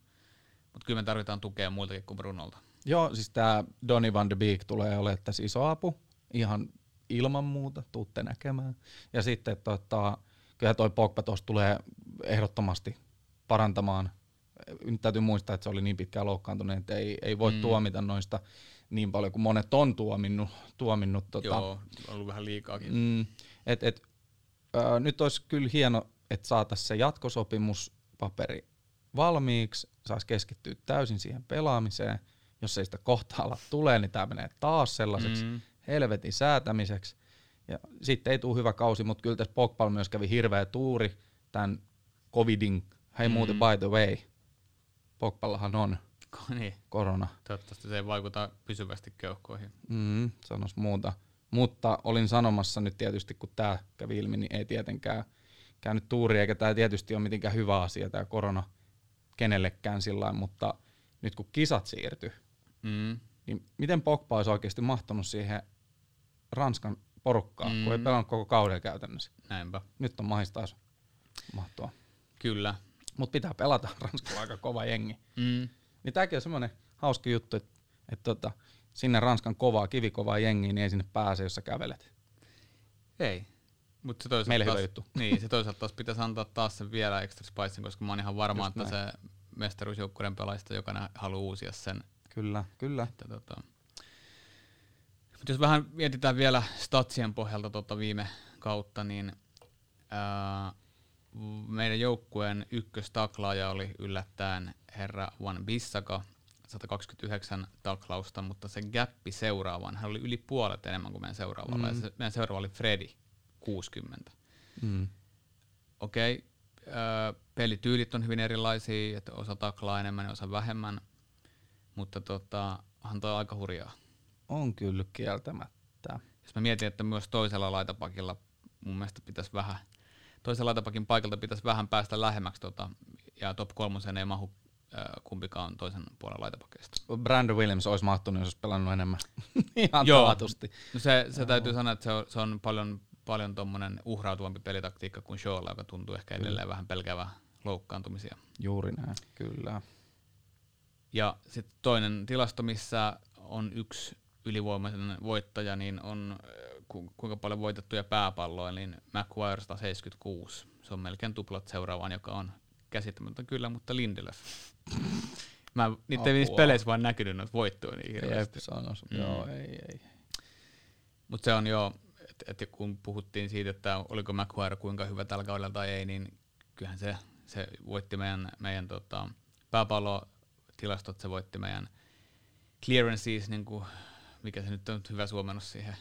B: Mutta kyllä me tarvitaan tukea muiltakin kuin Brunolta.
A: Joo, siis tämä Donny van de Beek tulee olemaan tässä iso apu, ihan ilman muuta, tuutte näkemään. Ja sitten tota, kyllä toi Pogba tulee ehdottomasti parantamaan nyt täytyy muistaa, että se oli niin pitkään loukkaantunut, että ei, ei voi mm. tuomita noista niin paljon kuin monet on tuominnut. tuominnut tota,
B: Joo, on ollut vähän liikaakin.
A: Mm, et, et, äh, nyt olisi kyllä hieno, että saataisiin se jatkosopimuspaperi valmiiksi, saisi keskittyä täysin siihen pelaamiseen. Jos ei sitä kohta ala tulee, niin tämä menee taas sellaiseksi mm. helvetin säätämiseksi. Ja sitten ei tule hyvä kausi, mutta kyllä tässä Pogballa myös kävi hirveä tuuri tämän covidin. Hei mm. muuten by the way, Pogballahan on
B: niin.
A: korona.
B: Toivottavasti se ei vaikuta pysyvästi keuhkoihin.
A: Mm, sanos muuta. Mutta olin sanomassa nyt tietysti, kun tämä kävi ilmi, niin ei tietenkään käynyt tuuri, eikä tämä tietysti ole mitenkään hyvä asia, tämä korona kenellekään sillä mutta nyt kun kisat siirtyi,
B: Mm.
A: niin miten Pogba olisi oikeasti mahtunut siihen Ranskan porukkaan, mm. kun ei
B: Mm.
A: pelannut koko kauden käytännössä.
B: Näinpä.
A: Nyt on mahis taas mahtua.
B: Kyllä.
A: Mutta pitää pelata, Ranskalla on aika kova jengi.
B: Mm.
A: Niin tämäkin on semmoinen hauska juttu, että et tota, sinne Ranskan kovaa, kivikovaa jengiä, niin ei sinne pääse, jos sä kävelet.
B: Ei. Mutta se toisaalta
A: Meille hyvä
B: taas,
A: juttu.
B: Niin, se toisaalta taas pitäisi antaa taas sen vielä extra spicen, koska mä oon ihan varma,
A: Just
B: että se mestaruusjoukkueiden pelaajista jokainen haluaa uusia sen.
A: Kyllä, kyllä.
B: Että tota. Mut jos vähän mietitään vielä statsien pohjalta tota viime kautta, niin ää, meidän joukkueen ykköstaklaaja oli yllättäen herra Juan Bissaka, 129 taklausta, mutta se gappi seuraavaan, hän oli yli puolet enemmän kuin meidän seuraavalla,
A: Mm.
B: ja se, meidän seuraava oli Freddy, 60
A: Mm.
B: okei, okay, pelityylit on hyvin erilaisia, että osa taklaa enemmän ja osa vähemmän, mutta tota, onhan toi aika hurjaa.
A: On kyllä kieltämättä.
B: Jos mä mietin, että myös toisella laitapakilla mun mielestä pitäisi vähän, toisella laitapakin paikalta pitäisi vähän päästä lähemmäksi tota, ja top kolmoseen ei mahu äh, kumpikaan toisen puolen laitapakeista.
A: Brandon Williams olisi mahtunut, jos olisi pelannut enemmän. Ihan
B: Joo.
A: taatusti.
B: No se, se täytyy sanoa, että se on, se on paljon, paljon tommonen uhrautuvampi pelitaktiikka kuin Shawlla, joka tuntuu ehkä
A: Kyllä.
B: edelleen vähän pelkäävää loukkaantumisia.
A: Juuri näin, kyllä.
B: Ja sitten toinen tilasto, missä on yksi ylivoimainen voittaja, niin on äh, kuinka paljon voitettuja pääpalloja, niin Maguire 176. Se on melkein tuplat seuraavaan, joka on käsittämätöntä kyllä, mutta Lindelöf. Mä niitä ei niissä
A: Apua.
B: peleissä vaan näkynyt noita voittoja niin
A: Jep,
B: hirveästi.
A: sanos.
B: Mm.
A: Joo, ei, ei.
B: Mutta se on jo, että et kun puhuttiin siitä, että oliko Maguire kuinka hyvä tällä kaudella tai ei, niin kyllähän se, se voitti meidän, meidän tota, pääpallotilastot, se voitti meidän clearances, niin kuin, mikä se nyt on hyvä suomennus siihen,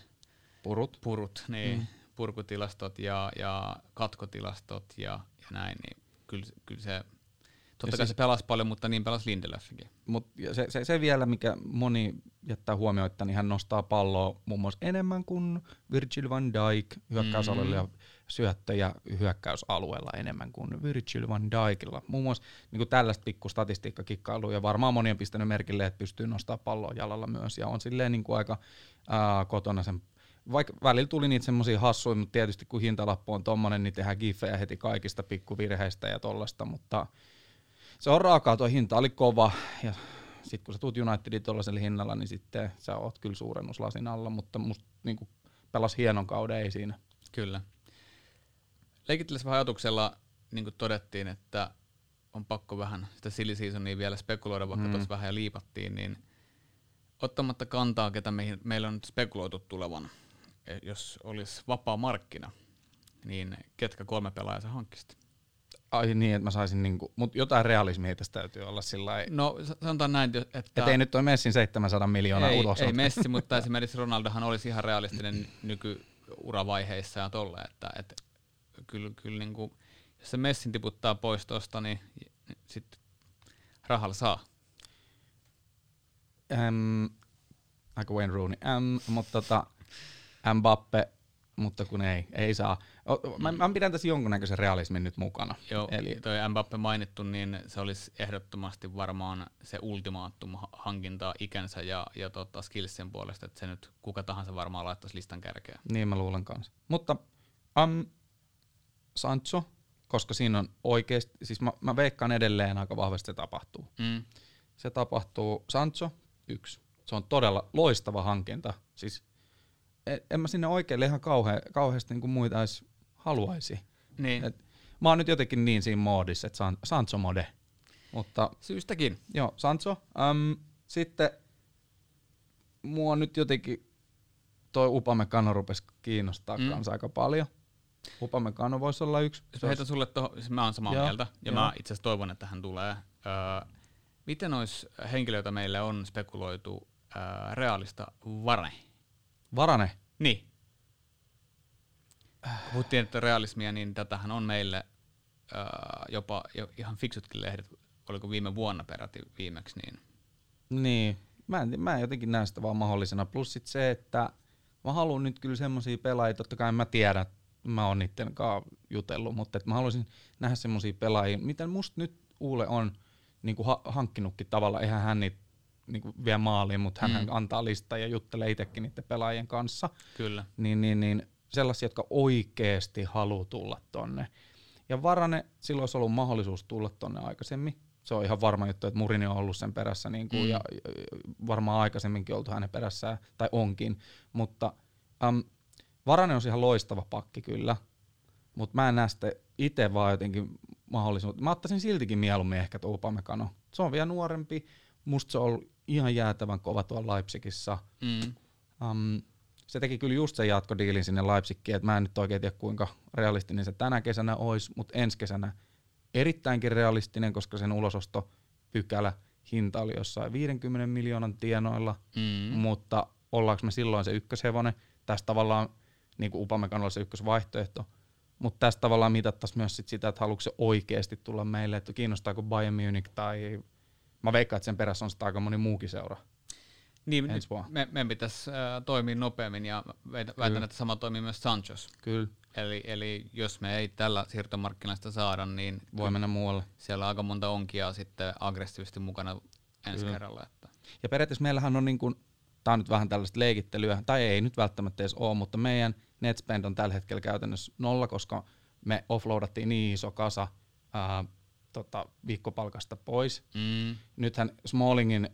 A: Purut.
B: purut, niin
A: Mm.
B: purkutilastot ja, ja katkotilastot ja, ja näin, niin kyllä, kyllä se, totta
A: Ja
B: kai
A: siis-
B: se pelasi paljon, mutta niin pelasi Lindelöfkin.
A: Mut se, se, se, vielä, mikä moni jättää huomioita, niin hän nostaa palloa muun muassa enemmän kuin Virgil van Dijk hyökkäysalueella
B: Mm.
A: ja syöttöjä hyökkäysalueella enemmän kuin Virgil van Dijkilla. Muun muassa niin kuin tällaista pikku statistiikkakikkailua ja varmaan moni on pistänyt merkille, että pystyy nostaa palloa jalalla myös ja on silleen niin kuin aika ää, kotona sen vaikka välillä tuli niitä semmoisia hassuja, mutta tietysti kun hintalappu on tommonen, niin tehdään giffejä heti kaikista pikkuvirheistä ja tollasta, mutta se on raakaa, tuo hinta oli kova, ja sitten kun sä tuut Unitedin tuollaisella hinnalla, niin sitten sä oot kyllä suurennuslasin alla, mutta musta niin pelas hienon kauden, ei siinä.
B: Kyllä. Leikitteles vähän ajatuksella, niin kuin todettiin, että on pakko vähän sitä silly seasonia vielä spekuloida, vaikka
A: Mm.
B: tuossa vähän ja liipattiin, niin ottamatta kantaa, ketä meihin, meillä on nyt spekuloitu tulevan, jos olisi vapaa markkina, niin ketkä kolme pelaajaa sä hankkisit?
A: Ai niin, että mä saisin niinku, mut jotain realismia tästä täytyy olla sillä.
B: No sanotaan näin, että
A: Et ei nyt toi Messin 700 miljoonaa
B: ei,
A: ulos.
B: ei Messi, mutta esimerkiksi Ronaldohan olisi ihan realistinen nykyuravaiheissa ja tolle, että, että kyllä, kyllä niin kuin, jos se Messin tiputtaa pois tosta, niin sitten rahalla saa.
A: Äm, aika Wayne Rooney. Äm, mutta tota, Mbappe, mutta kun ei, ei saa. Mä, mä pidän tässä jonkunnäköisen realismin nyt mukana.
B: Joo,
A: Eli
B: toi Mbappe mainittu, niin se olisi ehdottomasti varmaan se ultimaattum ha- hankinta ikänsä ja, ja tota skillsien puolesta, että se nyt kuka tahansa varmaan laittaisi listan kärkeä.
A: Niin mä luulen kanssa. Mutta um, Sancho, koska siinä on oikeasti, siis mä, mä veikkaan edelleen aika vahvasti se tapahtuu.
B: Mm.
A: Se tapahtuu Sancho, yksi. Se on todella loistava hankinta. Siis en, mä sinne oikealle ihan kauhe, kauheasti niin kuin muita edes haluaisi.
B: Niin,
A: Et, mä oon nyt jotenkin niin siinä moodissa, että San, Sancho mode. Mutta
B: syystäkin.
A: Joo, Sancho. Um, sitten mua nyt jotenkin toi Upamecano rupesi kiinnostaa mm. Kanssa aika paljon. Upamecano voisi olla yksi.
B: Mä heitän sulle toho, siis mä oon samaa
A: Joo,
B: mieltä, ja
A: joo.
B: mä itse asiassa toivon, että hän tulee. Öö, miten olisi henkilöitä meille on spekuloitu öö, realista Vare?
A: Varane.
B: Niin. kun puhuttiin, että realismia, niin tätähän on meille äh, jopa jo ihan fiksutkin lehdet, oliko viime vuonna peräti viimeksi, niin
A: Niin, mä en, mä en jotenkin näe sitä vaan mahdollisena. Plus sit se, että mä haluan nyt kyllä semmosia pelaajia, totta kai mä tiedän, mä oon niitten kanssa jutellut, mutta että mä haluaisin nähdä semmosia pelaajia, miten musta nyt Uule on niin ha- hankkinutkin tavalla, eihän hän niitä niin kuin vie maaliin, mutta hän
B: Mm.
A: antaa listaa ja juttelee itsekin niiden pelaajien kanssa
B: kyllä.
A: niin, niin, niin sellaisia, jotka oikeasti haluaa tulla tonne. Ja Varane, silloin olisi ollut mahdollisuus tulla tonne aikaisemmin. Se on ihan varma juttu, että Murini on ollut sen perässä niin kuin,
B: Mm.
A: ja, varmaan aikaisemminkin oltu hänen perässään, tai onkin. Mutta äm, Varane on ihan loistava pakki kyllä, mutta mä en näe sitä itse vaan jotenkin mahdollisuutta. Mä ottaisin siltikin mieluummin ehkä tuo Upamecano. Se on vielä nuorempi. Musta se on ollut ihan jäätävän kova tuolla Leipzigissä.
B: Mm.
A: Um, se teki kyllä just sen jatkodiilin sinne Leipzigiin, että mä en nyt oikein tiedä kuinka realistinen se tänä kesänä olisi, mutta ensi kesänä erittäinkin realistinen, koska sen ulosostopykälä hinta oli jossain 50 miljoonan tienoilla,
B: Mm.
A: mutta ollaanko me silloin se ykköshevonen, tässä tavallaan niin kuin Upamecanolla se ykkösvaihtoehto, mutta tässä tavallaan mitattaisiin myös sit sitä, että haluatko se oikeasti tulla meille, että kiinnostaako Bayern Munich tai mä veikkaan, että sen perässä on sitä aika moni muukin seura.
B: Niin,
A: vuonna.
B: me, meidän pitäisi äh, toimia nopeammin ja väitän, että sama toimii myös Sanchos.
A: Kyllä,
B: Eli, eli jos me ei tällä siirtomarkkinasta saada, niin
A: voi mennä muualle.
B: siellä on aika monta onkia sitten aggressiivisesti mukana ensi
A: Kyllä.
B: kerralla. Että.
A: Ja periaatteessa meillähän on niin kuin, tää on nyt vähän tällaista leikittelyä, tai ei nyt välttämättä edes ole, mutta meidän net spend on tällä hetkellä käytännössä nolla, koska me offloadattiin niin iso kasa ää, tota, viikkopalkasta pois.
B: Mm.
A: Nythän Smallingin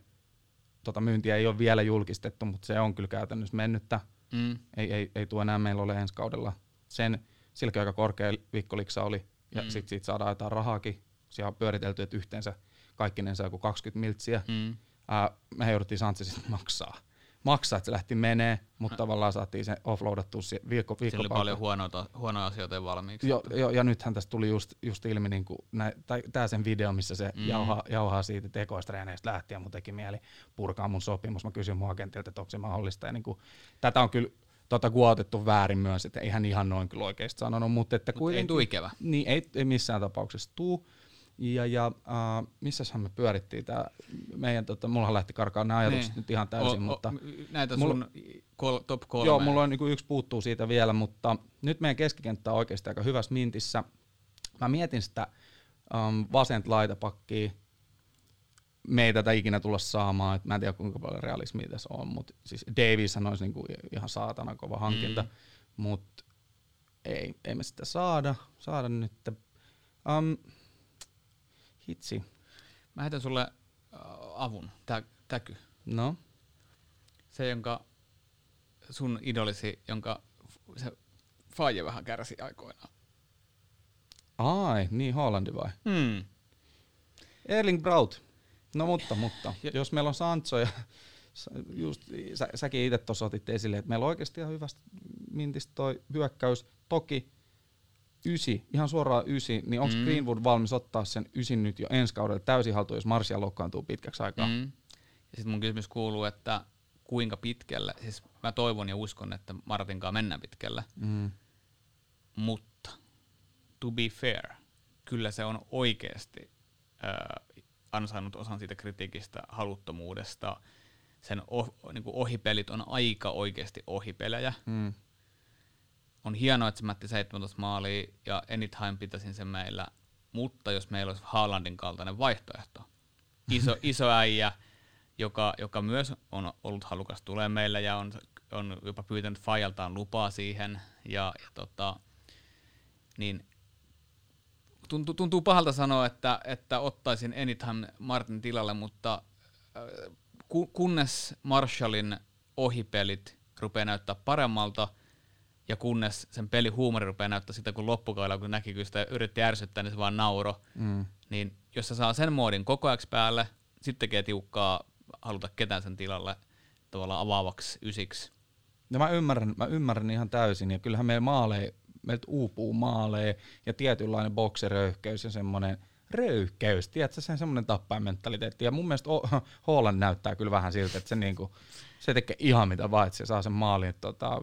A: tota, myyntiä ei ole vielä julkistettu, mutta se on kyllä käytännössä mennyttä.
B: Mm.
A: Ei, ei, ei tuo enää meillä ole ensi kaudella. Sen silläkin aika korkea viikkoliksa oli, ja
B: Mm.
A: sitten siitä saadaan jotain rahaakin. Siellä on pyöritelty, että yhteensä kaikkinensa joku 20 miltsiä
B: Mm.
A: ää, me jouduttiin Sanchezista maksaa. Maksaa, että se lähti menee, mutta tavallaan saatiin se offloadattua si- viikko,
B: Sillä oli
A: viikko
B: paljon huonoita, huonoja asioita valmiiksi.
A: jo, jo, ja nythän tästä tuli just, just ilmi niin tämä sen video, missä se
B: Mm.
A: jauhaa, jauhaa siitä tekoistreeneistä lähtien, mun teki mieli purkaa mun sopimus. Mä kysyin mun agentilta, että onko se mahdollista. Ja niin kuin, tätä on kyllä tota, kuotettu väärin myös, että eihän ihan noin kyllä oikeasti sanonut, mutta että
B: Mut ei tuu ikävä.
A: Niin, ei, ei missään tapauksessa tuu. Ja, ja äh, missäshän me pyörittiin tää meidän, tota, mulla lähti karkaan nämä ajatukset
B: Niin.
A: nyt ihan täysin,
B: O- o-
A: mutta...
B: näitä
A: mulla-
B: sun kol, top kolme.
A: Joo, mulla on niinku yksi puuttuu siitä vielä, mutta nyt meidän keskikenttä on oikeasti aika hyvässä mintissä. Mä mietin sitä um, vasent laitapakkia. Me ei tätä ikinä tulla saamaan, et mä en tiedä kuinka paljon realismia tässä on, mutta siis Davies olisi niinku ihan saatana kova hankinta,
B: mm.
A: mutta ei, ei me sitä saada, saada nyt. Um, hitsi,
B: Mä heitän sulle äh, avun, tä, täky.
A: no,
B: Se, jonka sun idolisi, jonka se faije vähän kärsi aikoinaan.
A: ai, niin Hollandi vai?
B: Hmm.
A: Erling Braut. No mutta, mutta.
B: Ja-
A: Jos meillä on Sancho ja just, sä, säkin itse tuossa otit esille, että meillä on oikeasti ihan hyvästä mintistä toi hyökkäys. Toki ysi, ihan suoraan ysi, niin onko
B: Mm.
A: Greenwood valmis ottaa sen ysin nyt jo ensi kaudella täysin haltuun, jos Martial loukkaantuu pitkäksi aikaa? Mm.
B: Mm. Ja sitten mun kysymys kuuluu, että kuinka pitkälle, siis mä toivon ja uskon, että Martinkaan mennään pitkälle,
A: Mm.
B: mutta to be fair, kyllä se on oikeasti äh, ansainnut osan siitä kritiikistä, haluttomuudesta. Sen oh, niin ohipelit on aika oikeasti ohipelejä.
A: Mm.
B: On hienoa, että se mätti 17 maalia ja anytime pitäisin sen meillä, mutta jos meillä olisi Haalandin kaltainen vaihtoehto, iso, iso äijä, joka, joka myös on ollut halukas tulee meille ja on, on jopa pyytänyt Fajaltaan lupaa siihen, ja, ja tota, niin tuntuu, tuntuu pahalta sanoa, että, että ottaisin Anytime Martin tilalle, mutta äh, ku, kunnes Marshallin ohipelit rupeaa näyttää paremmalta, ja kunnes sen pelihuumori rupeaa näyttää sitä, kun loppukaudella, kun näki, kun sitä yritti ärsyttää, niin se vaan nauro,
A: Mm.
B: niin jos se saa sen moodin koko ajan päälle, sitten tekee tiukkaa haluta ketään sen tilalle tavallaan avaavaksi ysiksi.
A: Ja mä ymmärrän, mä ymmärrän ihan täysin, ja kyllähän meillä maaleja, meiltä uupuu maaleja, ja tietynlainen bokseröyhkeys ja semmoinen röyhkeys, tiedätkö, sen semmoinen tappajamentaliteetti. Ja mun mielestä Holland näyttää kyllä vähän siltä, että se, niinku, se tekee ihan mitä vaan, että se saa sen maalin. Tota,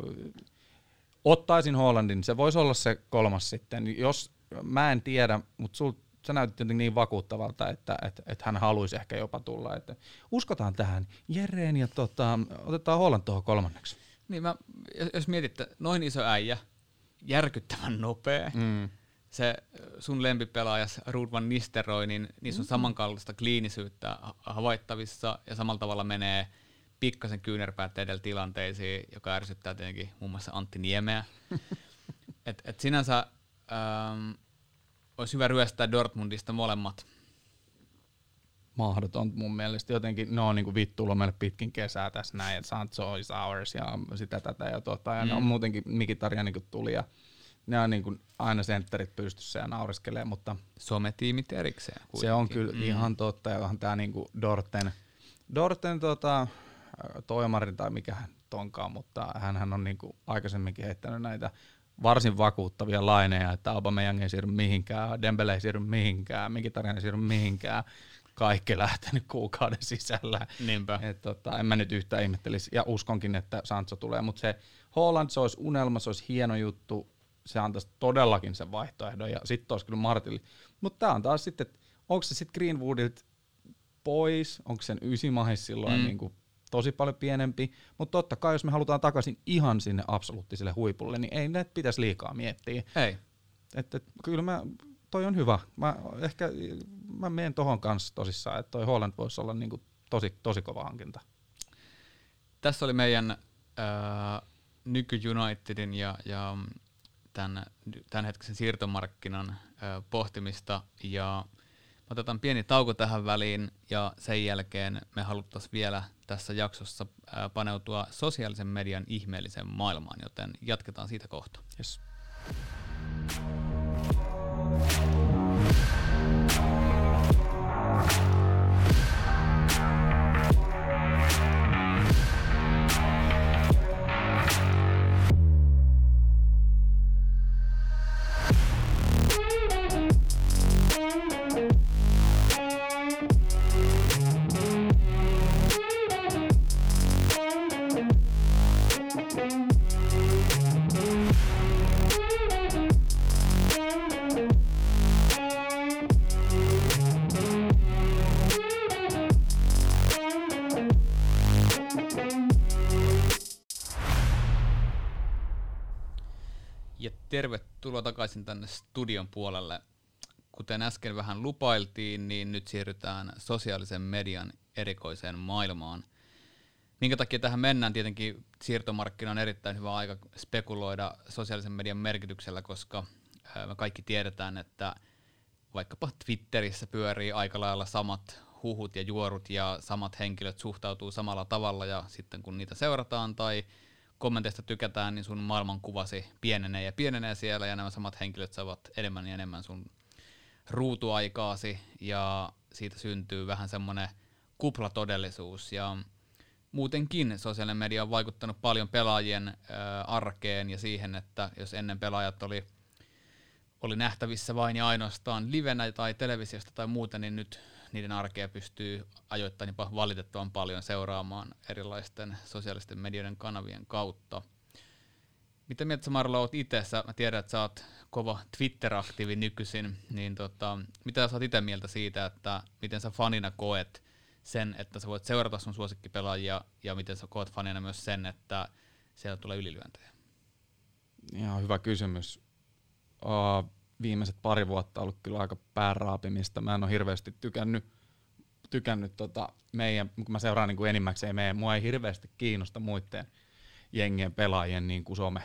A: ottaisin Hollandin, se voisi olla se kolmas sitten. Jos, mä en tiedä, mutta sul, sä näytit jotenkin niin vakuuttavalta, että, että, että hän haluaisi ehkä jopa tulla. Että uskotaan tähän Jereen ja tota, otetaan Holland tuohon kolmanneksi.
B: Niin mä, jos mietitte, noin iso äijä, järkyttävän nopea, mm. se sun lempipelaajas Ruud van Nisteroi, niin niissä on mm. samankaltaista kliinisyyttä havaittavissa ja samalla tavalla menee pikkasen kyynärpäät edellä tilanteisiin, joka ärsyttää tietenkin muun muassa Antti Niemeä. et, et sinänsä ähm, olisi hyvä ryöstää Dortmundista molemmat.
A: Mahdoton mun mielestä. Jotenkin ne on niinku vittuulla meille pitkin kesää tässä näin, että Sancho is ours ja sitä tätä ja tota. Ja mm. ne on mm. muutenkin Mikitaria niinku tuli ja ne on niinku aina sentterit pystyssä ja nauriskelee, mutta...
B: Sometiimit erikseen.
A: Kuitenkin. Se on kyllä mm. ihan totta ja onhan tää niinku Dorten, Dorten tota, toimarin tai mikä hän tonkaan, mutta hän on niinku aikaisemminkin heittänyt näitä varsin vakuuttavia laineja, että Aubameyang ei siirry mihinkään, Dembele ei siirry mihinkään, Mkhitaryan ei siirry mihinkään, kaikki lähtenyt kuukauden sisällä.
B: Niinpä.
A: Et, tota, en mä nyt yhtään ihmettelisi, ja uskonkin, että Sancho tulee, mutta se Holland, se olisi unelma, se olisi hieno juttu, se antaisi todellakin sen vaihtoehdon, ja sitten olisi kyllä Martilli. Mutta tämä on taas sitten, onko se sitten Greenwoodilta pois, onko sen ysimahis silloin mm. niin kuin tosi paljon pienempi, mutta totta kai jos me halutaan takaisin ihan sinne absoluuttiselle huipulle, niin ei näitä pitäisi liikaa miettiä.
B: Ei.
A: Että et, kyllä mä, toi on hyvä. Mä ehkä mä menen tohon kanssa tosissaan, että toi Holland voisi olla niinku tosi, tosi kova hankinta.
B: Tässä oli meidän äh, nyky Unitedin ja, ja tämän, tämänhetkisen siirtomarkkinan äh, pohtimista ja Otetaan pieni tauko tähän väliin ja sen jälkeen me haluttaisiin vielä tässä jaksossa paneutua sosiaalisen median ihmeelliseen maailmaan, joten jatketaan siitä kohta.
A: Yes.
B: Takaisin tänne studion puolelle. Kuten äsken vähän lupailtiin, niin nyt siirrytään sosiaalisen median erikoiseen maailmaan. Minkä takia tähän mennään? Tietenkin siirtomarkkina on erittäin hyvä aika spekuloida sosiaalisen median merkityksellä, koska me kaikki tiedetään, että vaikkapa Twitterissä pyörii aika lailla samat huhut ja juorut ja samat henkilöt suhtautuu samalla tavalla ja sitten kun niitä seurataan tai kommenteista tykätään, niin sun maailmankuvasi pienenee ja pienenee siellä, ja nämä samat henkilöt saavat enemmän ja enemmän sun ruutuaikaasi, ja siitä syntyy vähän semmoinen kuplatodellisuus, ja muutenkin sosiaalinen media on vaikuttanut paljon pelaajien äh, arkeen ja siihen, että jos ennen pelaajat oli, oli nähtävissä vain ja ainoastaan livenä tai televisiosta tai muuta, niin nyt niiden arkea pystyy ajoittain jopa valitettavan paljon seuraamaan erilaisten sosiaalisten medioiden kanavien kautta. Mitä mieltä sä Marlo oot itse? Mä tiedän, että sä oot kova Twitter-aktiivi nykyisin, niin tota, mitä sä oot itse mieltä siitä, että miten sä fanina koet sen, että sä voit seurata sun suosikkipelaajia ja miten sä koet fanina myös sen, että siellä tulee ylilyöntejä?
A: Ihan hyvä kysymys. Uh, viimeiset pari vuotta ollut kyllä aika pääraapimista. Mä en ole hirveästi tykännyt, tykännyt tota meidän, kun mä seuraan niin kuin enimmäkseen meidän, mua ei hirveästi kiinnosta muiden jengien pelaajien niin kuin some,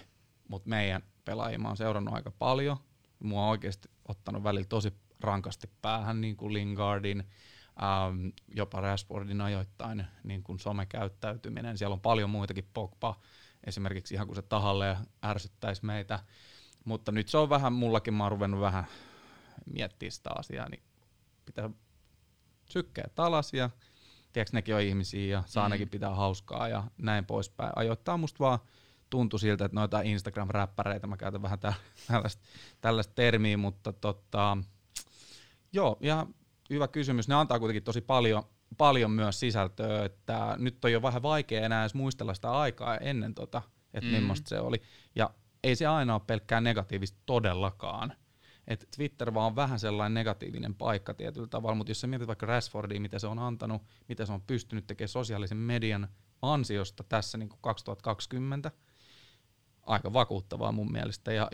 A: mutta meidän pelaajia mä oon seurannut aika paljon. Mua on oikeasti ottanut välillä tosi rankasti päähän niin kuin Lingardin, ähm, jopa Rashfordin ajoittain niin kuin somekäyttäytyminen. Siellä on paljon muitakin, Pogba esimerkiksi ihan kun se tahalle ärsyttäisi meitä. Mutta nyt se on vähän, mullakin mä oon ruvennut vähän miettiä sitä asiaa, niin pitää sykkeä alas ja tiedätkö, nekin on ihmisiä ja saa mm. nekin pitää hauskaa ja näin poispäin. Ajoittaa musta vaan tuntui siltä, että noita Instagram-räppäreitä, mä käytän vähän tällaista, tällaista termiä, mutta tota, joo, ja hyvä kysymys. Ne antaa kuitenkin tosi paljon, paljon myös sisältöä, että nyt on jo vähän vaikea enää edes muistella sitä aikaa ennen tota, että mm. millaista se oli. Ja ei se aina ole pelkkää negatiivista todellakaan. Et Twitter vaan on vähän sellainen negatiivinen paikka tietyllä tavalla, mutta jos sä mietit vaikka Rashfordia, mitä se on antanut, mitä se on pystynyt tekemään sosiaalisen median ansiosta tässä niin kuin 2020, aika vakuuttavaa mun mielestä. Ja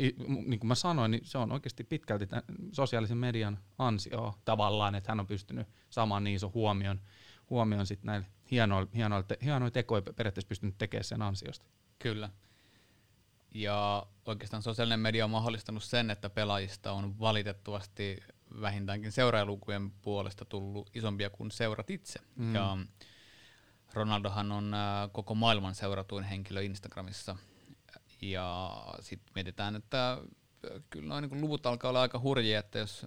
A: niin kuin mä sanoin, niin se on oikeasti pitkälti sosiaalisen median ansio tavallaan, että hän on pystynyt saamaan niin iso huomion, huomion sitten näillä hienoilla, hienoilla, te, hienoilla tekoja periaatteessa pystynyt tekemään sen ansiosta.
B: Kyllä. Ja oikeastaan sosiaalinen media on mahdollistanut sen, että pelaajista on valitettavasti vähintäänkin seuraajalukujen puolesta tullut isompia kuin seurat itse. Mm. Ja Ronaldohan on äh, koko maailman seuratuin henkilö Instagramissa. Ja sitten mietitään, että äh, kyllä noin niin luvut alkaa olla aika hurjia, että jos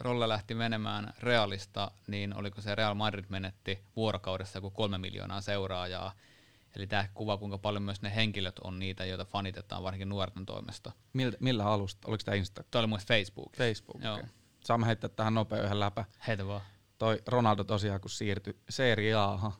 B: Rolle lähti menemään Realista, niin oliko se Real Madrid menetti vuorokaudessa joku kolme miljoonaa seuraajaa. Eli tämä kuvaa, kuinka paljon myös ne henkilöt on niitä, joita fanitetaan varsinkin nuorten toimesta.
A: Millä, millä alusta? Oliko tämä Insta?
B: Tämä oli mun Facebook.
A: Facebook, Joo. Okay. Saamme heittää tähän nopea yhden läpä.
B: Heitä vaan.
A: Toi Ronaldo tosiaan, kun siirtyi Serie Ahan,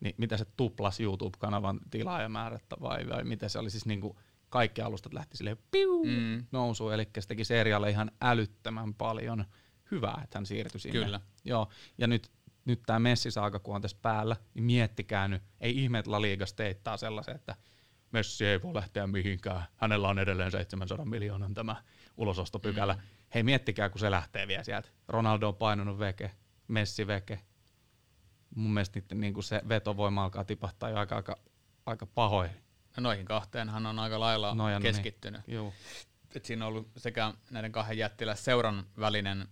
A: niin mitä se tuplas YouTube-kanavan tilaajamäärättä vai, vai mitä se oli siis niinku kaikki alustat lähti silleen piu mm. nousuun, eli se teki serialle ihan älyttömän paljon hyvää, että hän siirtyi sinne.
B: Kyllä.
A: Joo, ja nyt, nyt tämä Messi-saaka, kun on tässä päällä, niin miettikää nyt, ei ihme, että La Liga teittaa sellaisen, että Messi ei voi lähteä mihinkään, hänellä on edelleen 700 miljoonan tämä ulosostopykälä. Mm. Hei, miettikää, kun se lähtee vielä sieltä. Ronaldo on painanut veke, Messi veke. Mun mielestä niiden, niin kuin se vetovoima alkaa tipahtaa jo aika, aika, aika pahoin
B: No noihin kahteen hän on aika lailla no, keskittynyt. Niin. Et siinä on ollut sekä näiden kahden jättiläs seuran välinen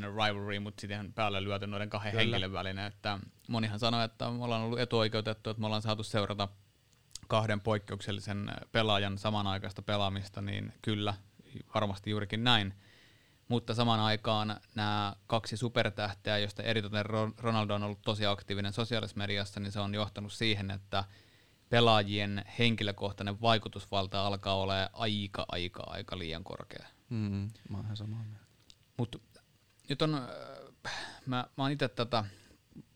B: rivalry, mutta sitten päälle lyöty noiden kahden Kyllä. henkilön välinen. Että monihan sanoi, että me ollaan ollut etuoikeutettu, että me ollaan saatu seurata kahden poikkeuksellisen pelaajan samanaikaista pelaamista, niin kyllä, varmasti juurikin näin. Mutta samaan aikaan nämä kaksi supertähteä, joista eritoten Ronaldo on ollut tosi aktiivinen sosiaalisessa mediassa, niin se on johtanut siihen, että pelaajien henkilökohtainen vaikutusvalta alkaa olla aika, aika, aika liian korkea.
A: Mm, mä oon samaa mieltä.
B: Mut nyt on, äh, mä, mä oon itse tätä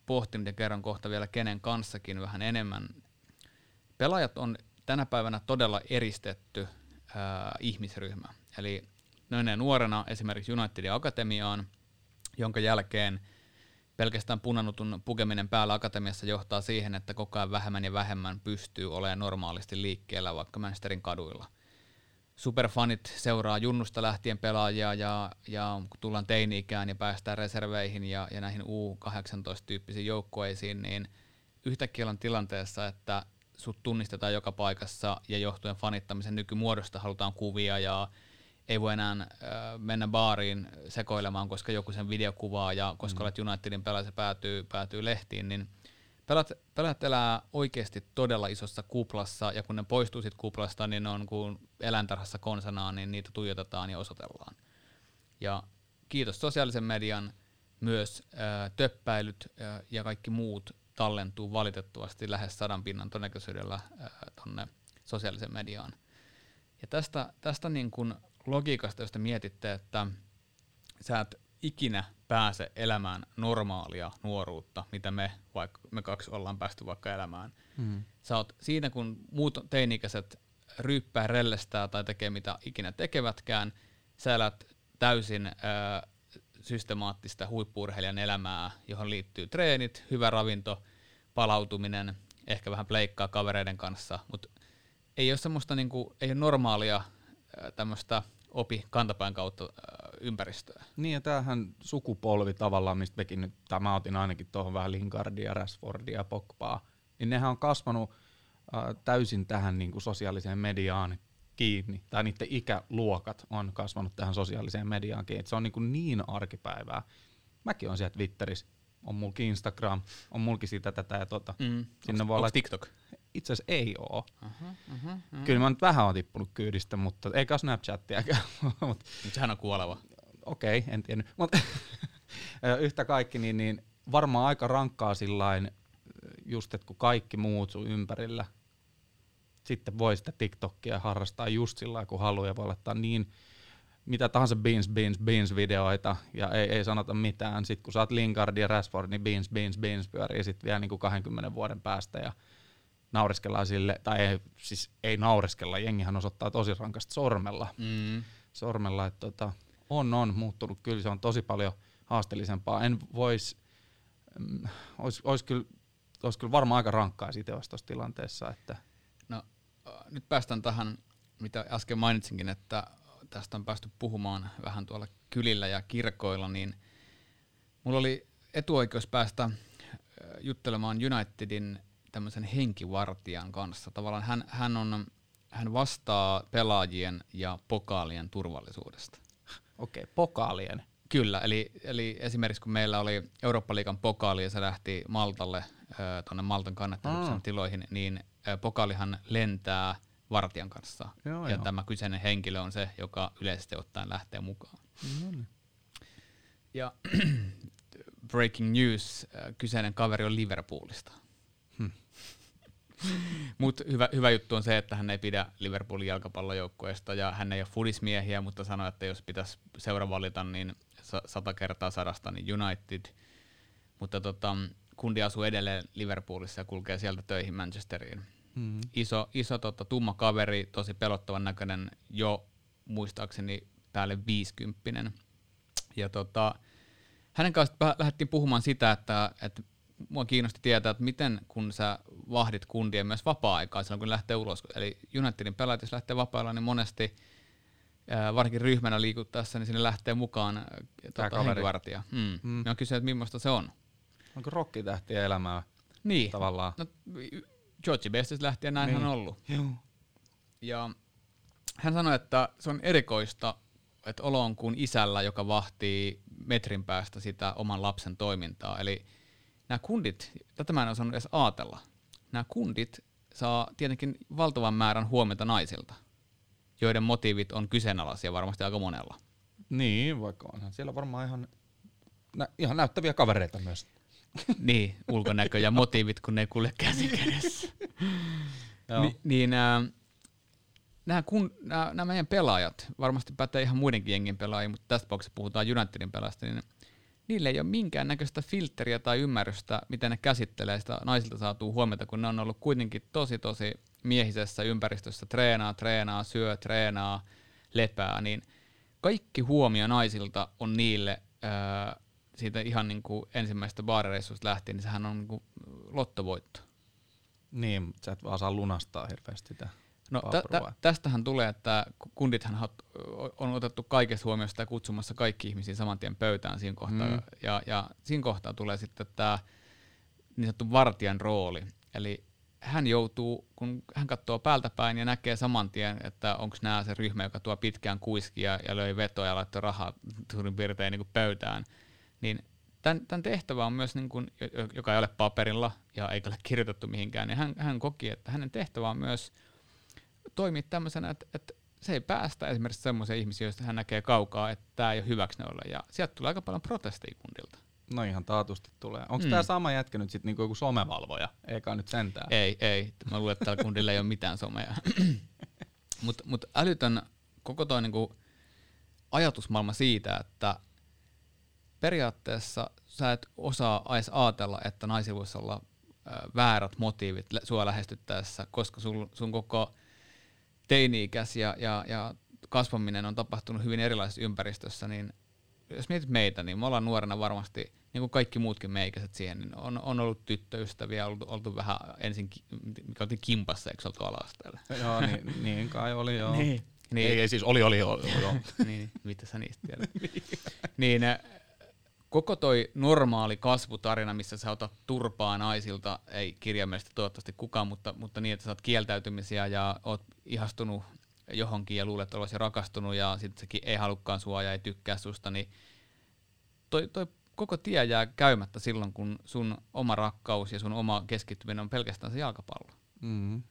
B: pohtinut ja kerron kohta vielä kenen kanssakin vähän enemmän. Pelaajat on tänä päivänä todella eristetty ää, äh, ihmisryhmä. Eli ne nuorena esimerkiksi Unitedin akatemiaan, jonka jälkeen – pelkästään punanutun pukeminen päällä akatemiassa johtaa siihen, että koko ajan vähemmän ja vähemmän pystyy olemaan normaalisti liikkeellä vaikka Manchesterin kaduilla. Superfanit seuraa junnusta lähtien pelaajia ja, ja kun tullaan teini-ikään ja päästään reserveihin ja, ja näihin U18-tyyppisiin joukkueisiin, niin yhtäkkiä on tilanteessa, että sut tunnistetaan joka paikassa ja johtuen fanittamisen nykymuodosta halutaan kuvia ja ei voi enää äh, mennä baariin sekoilemaan, koska joku sen videokuvaa ja koska mm. olet Unitedin pelaaja, se päätyy, päätyy lehtiin, niin pelat, pelat elää oikeasti todella isossa kuplassa, ja kun ne poistuu siitä kuplasta, niin ne on kuin eläintarhassa konsanaan, niin niitä tuijotetaan ja osoitellaan. Ja kiitos sosiaalisen median, myös äh, töppäilyt äh, ja kaikki muut tallentuu valitettavasti lähes sadan pinnan todennäköisyydellä äh, tonne sosiaalisen mediaan. Ja tästä, tästä niin kun logiikasta, jos te mietitte, että sä et ikinä pääse elämään normaalia nuoruutta, mitä me, vaikka me kaksi ollaan päästy vaikka elämään. Mm. Sä oot siinä, kun muut teinikäiset ryyppää, rellestää tai tekee mitä ikinä tekevätkään, sä elät täysin ö, systemaattista huippuurheilijan elämää, johon liittyy treenit, hyvä ravinto, palautuminen, ehkä vähän pleikkaa kavereiden kanssa, mutta ei ole semmoista niinku, ei ole normaalia tämmöistä opi kantapään kautta äh, ympäristöä.
A: Niin ja tämähän sukupolvi tavallaan, mistä mekin nyt, tämä otin ainakin tuohon vähän Lingardia, Rashfordia, Pogbaa, niin nehän on kasvanut äh, täysin tähän niin kuin sosiaaliseen mediaan kiinni, tai niiden ikäluokat on kasvanut tähän sosiaaliseen mediaan kiinni, se on niin, kuin niin arkipäivää. Mäkin on siellä Twitterissä, on mulki Instagram, on mulki sitä tätä ja tota.
B: Mm. Sinne voi olla TikTok?
A: Itse asiassa ei oo. Uh-huh, uh-huh, uh-huh. Kyllä mä nyt vähän oon tippunut kyydistä, mutta eikä Snapchattiäkään.
B: Mut sehän on kuoleva.
A: Okei, okay, en tiennyt. Mutta yhtä kaikki, niin, niin varmaan aika rankkaa sillain, just että kun kaikki muut sun ympärillä, sitten voi sitä TikTokia harrastaa just sillä kun haluaa ja voi laittaa niin mitä tahansa beans, beans, beans videoita ja ei, ei sanota mitään. Sitten kun oot Lingard ja Rashford, niin beans, beans, beans pyörii sitten vielä niin kuin 20 vuoden päästä ja naureskellaan sille, tai ei, siis ei naureskella, jengihän osoittaa tosi rankasti sormella,
B: Mm.
A: sormella että tota, on, on muuttunut, kyllä se on tosi paljon haasteellisempaa. En vois, mm, ois, ois kyllä, ois kyllä varmaan aika rankkaa siitä tuossa tilanteessa, että
B: No, nyt päästään tähän, mitä äsken mainitsinkin, että tästä on päästy puhumaan vähän tuolla kylillä ja kirkoilla, niin mulla oli etuoikeus päästä juttelemaan Unitedin tämmöisen henkivartijan kanssa. Tavallaan hän, hän, on, hän vastaa pelaajien ja pokaalien turvallisuudesta.
A: okei, okay, pokaalien.
B: Kyllä, eli, eli esimerkiksi kun meillä oli Eurooppa-liigan pokaali ja se lähti Maltalle, tuonne Maltan kannatteluksen
A: Aa.
B: tiloihin, niin pokaalihan lentää vartijan kanssa.
A: Joo,
B: ja
A: joo.
B: tämä kyseinen henkilö on se, joka yleisesti ottaen lähtee mukaan.
A: No niin.
B: Ja breaking news, kyseinen kaveri on Liverpoolista. Mutta hyvä, hyvä juttu on se, että hän ei pidä Liverpoolin jalkapallojoukkueesta ja hän ei ole fudismiehiä, mutta sanoi, että jos pitäisi seura valita, niin sa- sata kertaa sadasta, niin United. Mutta tota, kundi asuu edelleen Liverpoolissa ja kulkee sieltä töihin Manchesteriin.
A: Mm.
B: Iso, iso tota, tumma kaveri, tosi pelottavan näköinen, jo muistaakseni päälle viisikymppinen. Ja tota, hänen kanssa lähdettiin puhumaan sitä, että, että mua kiinnosti tietää, että miten kun sä vahdit kundia myös vapaa-aikaa silloin, kun lähtee ulos. Eli Unitedin pelaajat, jos lähtee vapaa niin monesti varsinkin ryhmänä liikuttaessa, niin sinne lähtee mukaan tota,
A: kaveri.
B: henkivartija. Mm.
A: Mm.
B: Mm. Mä kysynyt, että millaista se on.
A: Onko rokkitähtien elämää
B: Niin,
A: tavallaan?
B: no, Georgie Bestistä lähtien näinhän
A: Niin.
B: on ollut.
A: Joo.
B: Ja hän sanoi, että se on erikoista, että olo on kuin isällä, joka vahtii metrin päästä sitä oman lapsen toimintaa. Eli nämä kundit, tätä mä en osannut edes ajatella, nämä kundit saa tietenkin valtavan määrän huomiota naisilta, joiden motiivit on kyseenalaisia varmasti aika monella.
A: Niin, vaikka onhan siellä varmaan ihan, nä, ihan näyttäviä kavereita myös.
B: niin, ulkonäkö ja motiivit, kun ne ei kulje käsi kädessä. Ni, niin äh, nämä, kun, nämä, nämä meidän pelaajat, varmasti pätee ihan muidenkin jengin pelaajia, mutta tässä tapauksessa puhutaan Unitedin pelaajista, niin niille ei ole minkäännäköistä filtteriä tai ymmärrystä, miten ne käsittelee sitä naisilta saatua huomiota, kun ne on ollut kuitenkin tosi tosi miehisessä ympäristössä, treenaa, treenaa, syö, treenaa, lepää, niin kaikki huomio naisilta on niille ää, siitä ihan niin kuin ensimmäisestä baarireissusta lähtien, niin sehän on niin kuin lottovoitto.
A: Niin, sä et vaan saa lunastaa hirveästi sitä.
B: No tä, tä, tästähän tulee, että ku- kundithan on otettu kaikesta huomiosta ja kutsumassa kaikki ihmisiä saman tien pöytään siinä kohtaa.
A: Mm.
B: Ja, ja siinä kohtaa tulee sitten tämä niin sanottu vartijan rooli. Eli hän joutuu, kun hän katsoo päältä päin ja näkee saman tien, että onko nämä se ryhmä, joka tuo pitkään kuiskia ja löi vetoa ja laittoi rahaa suurin piirtein niin kuin pöytään, niin tämän, tämän tehtävä on myös, niin kuin, jo- joka ei ole paperilla ja eikä ole kirjoitettu mihinkään, niin hän, hän koki, että hänen tehtävä on myös toimia tämmöisenä, että, että se ei päästä esimerkiksi semmoisia ihmisiä, joista hän näkee kaukaa, että tämä ei ole hyväksi noille. Ja sieltä tulee aika paljon protesteja kundilta.
A: No ihan taatusti tulee. Onko
B: Mm.
A: tämä sama jätkä nyt sitten niinku joku somevalvoja? Eikä nyt sentään.
B: Ei, ei. Mä luulen, että tällä kundilla ei ole mitään somea. Mutta mut älytön koko toi niinku ajatusmaailma siitä, että periaatteessa sä et osaa edes ajatella, että naisilla voisi olla väärät motiivit sua lähestyttäessä, koska sun, sun koko teini-ikäs ja, ja, ja kasvaminen on tapahtunut hyvin erilaisessa ympäristössä, niin jos mietit meitä, niin me ollaan nuorena varmasti, niin kuin kaikki muutkin meikäiset siihen, niin on, on ollut tyttöystäviä, oltu, oltu vähän ensin, ki- mikä oltiin kimpassa, eikö oltu ala-asteella?
A: joo, niin, niin kai oli joo.
B: Niin. Niin,
A: Ei, ei siis oli, oli, oli joo.
B: niin, mitä sä niistä tiedät? niin, äh, koko toi normaali kasvutarina, missä sä otat turpaa naisilta, ei kirjaimellisesti toivottavasti kukaan, mutta, mutta niin, että sä oot kieltäytymisiä ja oot ihastunut johonkin ja luulet, että olisi rakastunut ja sitten sekin ei halukkaan sua ja ei tykkää susta, niin toi, toi koko tie jää käymättä silloin, kun sun oma rakkaus ja sun oma keskittyminen on pelkästään se jalkapallo.
A: Mm.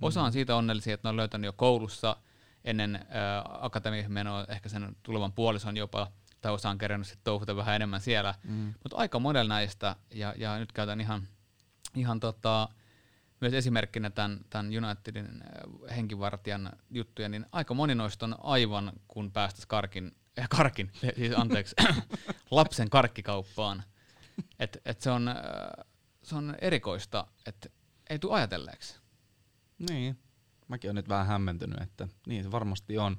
B: Osa on siitä onnellisia, että ne on löytänyt jo koulussa ennen äh, akatemian menoa ehkä sen tulevan puolison jopa, tai osa on kerännyt sitten touhuta vähän enemmän siellä.
A: Mm.
B: Mutta aika monella näistä, ja, ja nyt käytän ihan, ihan tota, myös esimerkkinä tämän, tämän Unitedin äh, henkivartijan juttuja, niin aika moni noista on aivan kun päästäisiin karkin, äh, karkin, siis anteeksi, lapsen karkkikauppaan. Et, et se, on, äh, se on erikoista, että ei tule ajatelleeksi.
A: Niin, mäkin olen nyt vähän hämmentynyt, että niin se varmasti on.